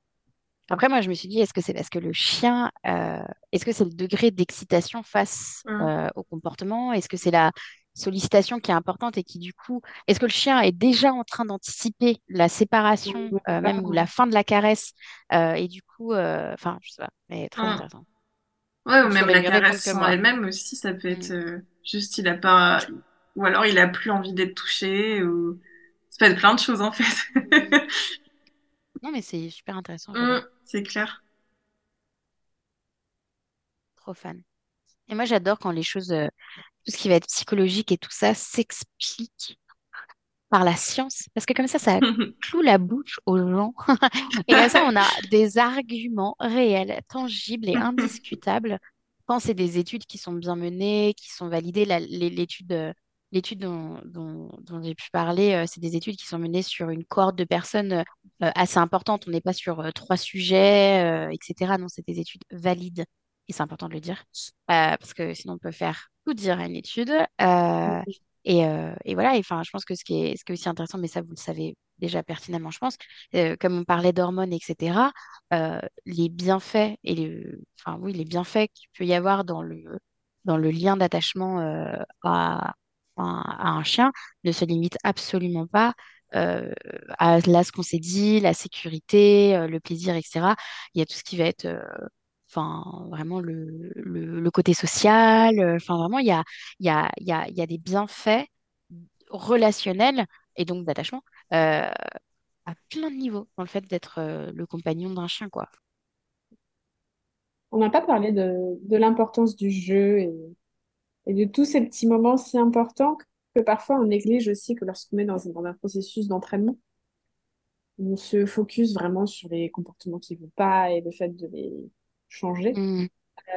Après, moi, je me suis dit, est-ce que c'est parce que le chien, euh, est-ce que c'est le degré d'excitation face Mm, euh, au comportement? Est-ce que c'est la sollicitation qui est importante et qui, du coup, est-ce que le chien est déjà en train d'anticiper la séparation, euh, même ou la fin de la caresse? et du coup, enfin, je sais pas, mais très mm. intéressant. Ouais, ou même la caresse en elle-même aussi, ça peut être juste il a pas, ou alors il a plus envie d'être touché, ou ça peut être plein de choses en fait. Non, mais c'est super intéressant, Mm, j'adore. c'est clair. Trop fan. Et moi, j'adore quand les choses, euh, tout ce qui va être psychologique et tout ça s'explique par la science, parce que comme ça, ça cloue la bouche aux gens. Et comme ça, on a des arguments réels, tangibles et indiscutables quand c'est des études qui sont bien menées, qui sont validées. L'étude, euh, l'étude dont, dont- dont j'ai pu parler, euh, c'est des études qui sont menées sur une cohorte de personnes euh, assez importante. On n'est pas sur euh, trois sujets, euh, etc. Non, c'est des études valides. Et c'est important de le dire, euh, parce que sinon on peut faire tout dire à une étude. Euh, et, euh, et voilà, enfin, je pense que ce qui est, ce qui est aussi intéressant, mais ça vous le savez déjà pertinemment, je pense, euh, comme on parlait d'hormones, etc., euh, les bienfaits et les, enfin, oui, les bienfaits qu'il peut y avoir dans le, dans le lien d'attachement euh, à, à, un chien ne se limitent absolument pas euh, à là ce qu'on s'est dit, la sécurité, euh, le plaisir, etc. Il y a tout ce qui va être, euh, vraiment le, le, côté social. Enfin, vraiment, il y a, y a, y a, y a des bienfaits relationnels et donc d'attachement à plein de niveaux dans le fait d'être le compagnon d'un chien, quoi. On n'a pas parlé de, de l'importance du jeu et, et de tous ces petits moments si importants que parfois on néglige aussi que lorsqu'on est dans, un dans un processus d'entraînement. On se focus vraiment sur les comportements qui ne vont pas et le fait de les changer, Mm,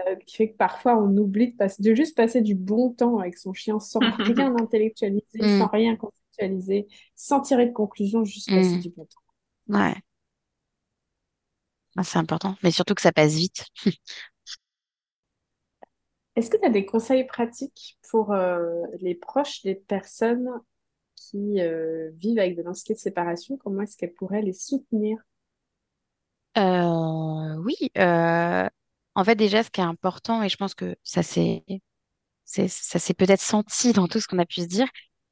euh, qui fait que parfois on oublie de, passer, de juste passer du bon temps avec son chien sans rien intellectualiser, mm, sans rien conceptualiser, sans tirer de conclusion, juste passer mm. du bon temps. Ouais, Ah, c'est important, mais surtout que ça passe vite. Est-ce que tu as des conseils pratiques pour euh, les proches des personnes qui euh, vivent avec de l'anxiété de séparation? Comment est-ce qu'elles pourraient les soutenir? Euh, oui, en fait déjà ce qui est important, et je pense que ça s'est peut-être senti dans tout ce qu'on a pu se dire,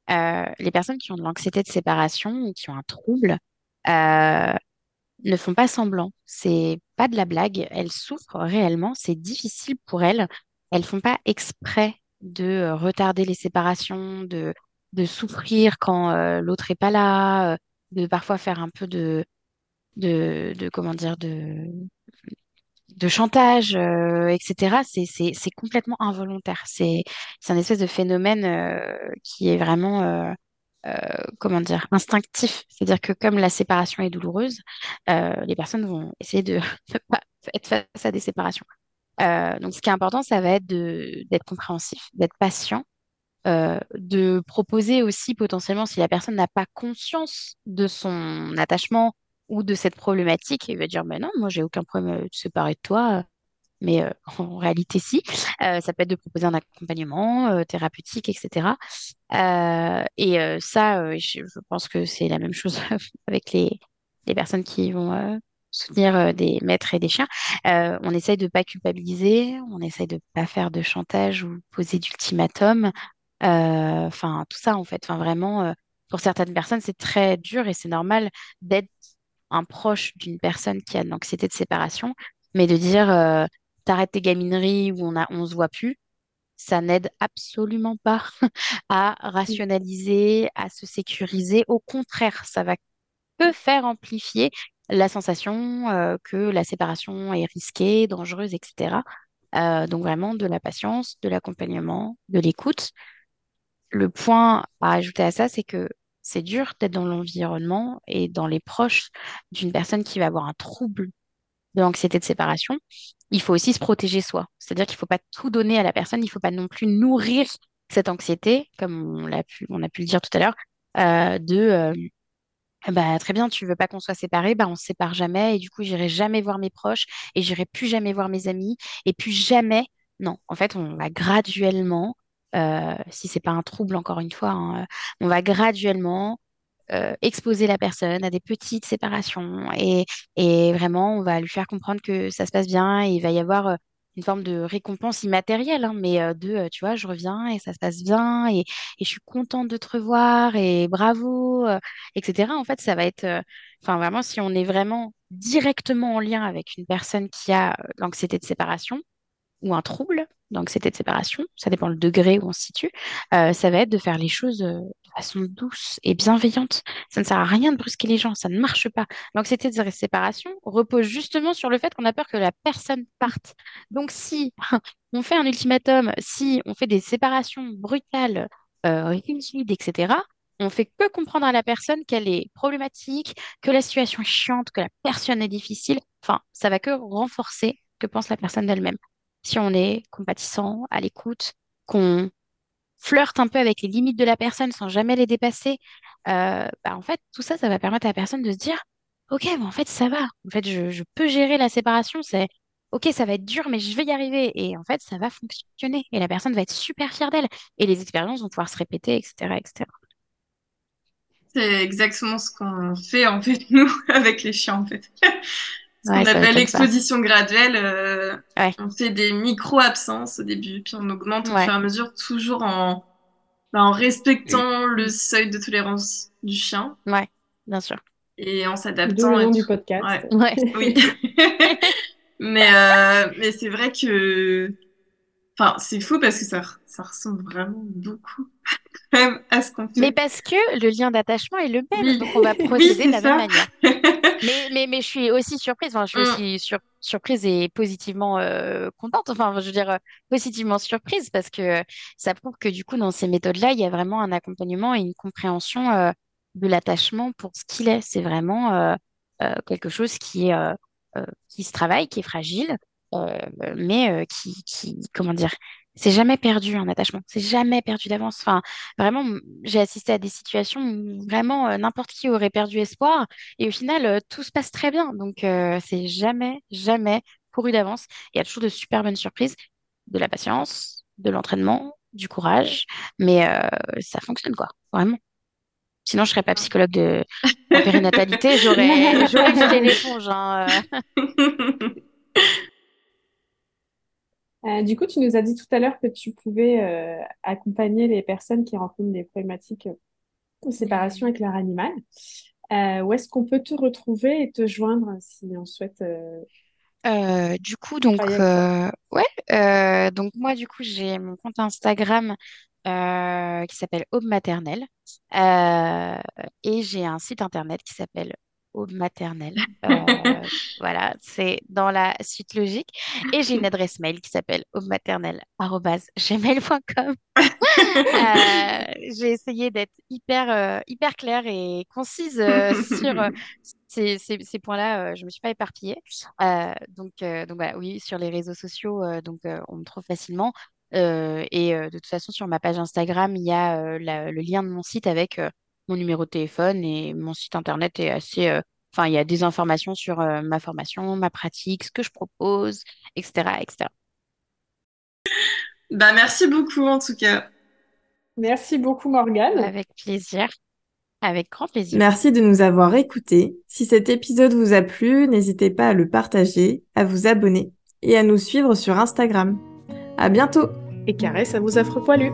les personnes qui ont de l'anxiété de séparation ou qui ont un trouble ne font pas semblant. C'est pas de la blague, elles souffrent réellement, c'est difficile pour elles. Elles font pas exprès de euh, retarder les séparations, de, souffrir quand euh, l'autre est pas là, euh, de parfois faire un peu de comment dire de chantage, etc. C'est complètement involontaire. C'est un espèce de phénomène qui est vraiment comment dire instinctif. C'est-à-dire que comme la séparation est douloureuse, les personnes vont essayer de ne pas être face à des séparations. Euh, donc ce qui est important, ça va être d'être compréhensif, d'être patient euh, de proposer aussi potentiellement, si la personne n'a pas conscience de son attachement ou de cette problématique, il va dire, mais non, moi j'ai aucun problème de séparer de toi, mais euh, en réalité si, ça peut être de proposer un accompagnement thérapeutique, etc. Et ça, je, pense que c'est la même chose avec les, personnes qui vont soutenir euh, des maîtres et des chiens. Euh, on essaye de pas culpabiliser, on essaye de pas faire de chantage ou poser d'ultimatum. Euh, Enfin, tout ça, en fait. Enfin, vraiment, euh, pour certaines personnes, c'est très dur et c'est normal d'être un proche d'une personne qui a de l'anxiété de séparation, mais de dire t'arrêtes tes gamineries ou on a, on se voit plus, ça n'aide absolument pas à rationaliser, à se sécuriser. Au contraire, ça va que faire amplifier la sensation euh, que la séparation est risquée, dangereuse, etc. Euh, donc vraiment de la patience, de l'accompagnement, de l'écoute le point à ajouter à ça, c'est que c'est dur d'être dans l'environnement et dans les proches d'une personne qui va avoir un trouble de l'anxiété de séparation. Il faut aussi se protéger soi. C'est-à-dire qu'il ne faut pas tout donner à la personne, il ne faut pas non plus nourrir cette anxiété, comme on l'a pu, on a pu le dire tout à l'heure, euh, de bah, très bien, tu veux pas qu'on soit séparés, bah, on se sépare jamais et du coup, j'irai jamais voir mes proches et j'irai plus jamais voir mes amis et plus jamais. Non, en fait, on va graduellement, euh, si c'est pas un trouble encore une fois, hein, euh, on va graduellement euh, exposer la personne à des petites séparations et, et vraiment, on va lui faire comprendre que ça se passe bien et il va y avoir euh, une forme de récompense immatérielle, hein, mais de, tu vois, je reviens et ça se passe bien et, je suis contente de te revoir et bravo, etc. En fait, ça va être, enfin vraiment, si on est vraiment directement en lien avec une personne qui a l'anxiété de séparation, ou un trouble, c'était de séparation, ça dépend le degré où on se situe, ça va être de faire les choses façon douce et bienveillante. Ça ne sert à rien de brusquer les gens, ça ne marche pas. L'anxiété de séparation repose justement sur le fait qu'on a peur que la personne parte. Donc si on fait un ultimatum, si on fait des séparations brutales, euh, etc., on fait que comprendre à la personne qu'elle est problématique, que la situation est chiante, que la personne est difficile. Enfin, ça va que renforcer ce que pense la personne d'elle-même si on est compatissant, à l'écoute, qu'on flirte un peu avec les limites de la personne sans jamais les dépasser, euh, bah, en fait, tout ça, ça va permettre à la personne de se dire, OK, en fait, ça va. En fait, je, je peux gérer la séparation. C'est OK, ça va être dur, mais je vais y arriver. Et en fait, ça va fonctionner. Et la personne va être super fière d'elle. Et les expériences vont pouvoir se répéter, etc., etc. C'est exactement ce qu'on fait en fait nous avec les chiens en fait. Ce Ouais, qu'on ça appelle l'exposition graduelle. euh, Ouais, on fait des micro-absences au début, puis on augmente au fur ouais, et à mesure, toujours en, bah, en respectant le seuil de tolérance du chien Ouais, bien sûr. et en D'où s'adaptant. le et nom du podcast. Ouais. Ouais. Oui. mais euh, mais c'est vrai que. Enfin, c'est fou parce que ça, ça ressemble vraiment beaucoup même à ce qu'on Mais fait. parce que le lien d'attachement est le même, Oui, donc on va oui, procéder de la même manière. Mais, mais, mais je suis aussi surprise, enfin, je suis Mm. aussi sur- surprise et positivement euh, contente, enfin, je veux dire, euh, positivement surprise parce que ça prouve que du coup, dans ces méthodes-là, il y a vraiment un accompagnement et une compréhension euh, de l'attachement pour ce qu'il est. C'est vraiment euh, euh, quelque chose qui est, euh, euh, qui se travaille, qui est fragile, mais euh, qui, qui, comment dire, c'est jamais perdu un attachement, c'est jamais perdu d'avance. Enfin, vraiment, j'ai assisté à des situations où vraiment euh, n'importe qui aurait perdu espoir. Et au final, euh, tout se passe très bien. Donc, euh, c'est jamais, jamais couru d'avance. Il y a toujours de super bonnes surprises, de la patience, de l'entraînement, du courage. Mais euh, ça fonctionne, quoi. Vraiment. Sinon, je serais pas psychologue de... en périnatalité. J'aurais, j'aurais jeté l'éponge. hein, euh. Du coup, tu nous as dit tout à l'heure que tu pouvais euh, accompagner les personnes qui rencontrent des problématiques de séparation avec leur animal. Euh, où est-ce qu'on peut te retrouver et te joindre si on souhaite euh, du coup, donc, euh, ouais, euh, donc moi, du coup, j'ai mon compte Instagram qui s'appelle Aube Maternelle et j'ai un site internet qui s'appelle Aube Maternelle. Euh, voilà, c'est dans la suite logique. Et j'ai une adresse mail qui s'appelle aubmaternelle@gmail.com. Euh, j'ai essayé d'être hyper, euh, hyper claire et concise sur ces, ces- ces points-là. je me suis pas éparpillée. Donc, donc voilà, oui, sur les réseaux sociaux, donc on me trouve facilement. Et de toute façon, sur ma page Instagram, il y a la- le lien de mon site avec mon numéro de téléphone et mon site internet est assez. euh, Enfin, il y a des informations sur euh, ma formation, ma pratique, ce que je propose, etc., etc. Bah, merci beaucoup en tout cas. Merci beaucoup, Morgane. Avec plaisir, avec grand plaisir. Merci de nous avoir écoutés. Si cet épisode vous a plu, n'hésitez pas à le partager, à vous abonner et à nous suivre sur Instagram. À bientôt! Et caresse à vos affreux poilus.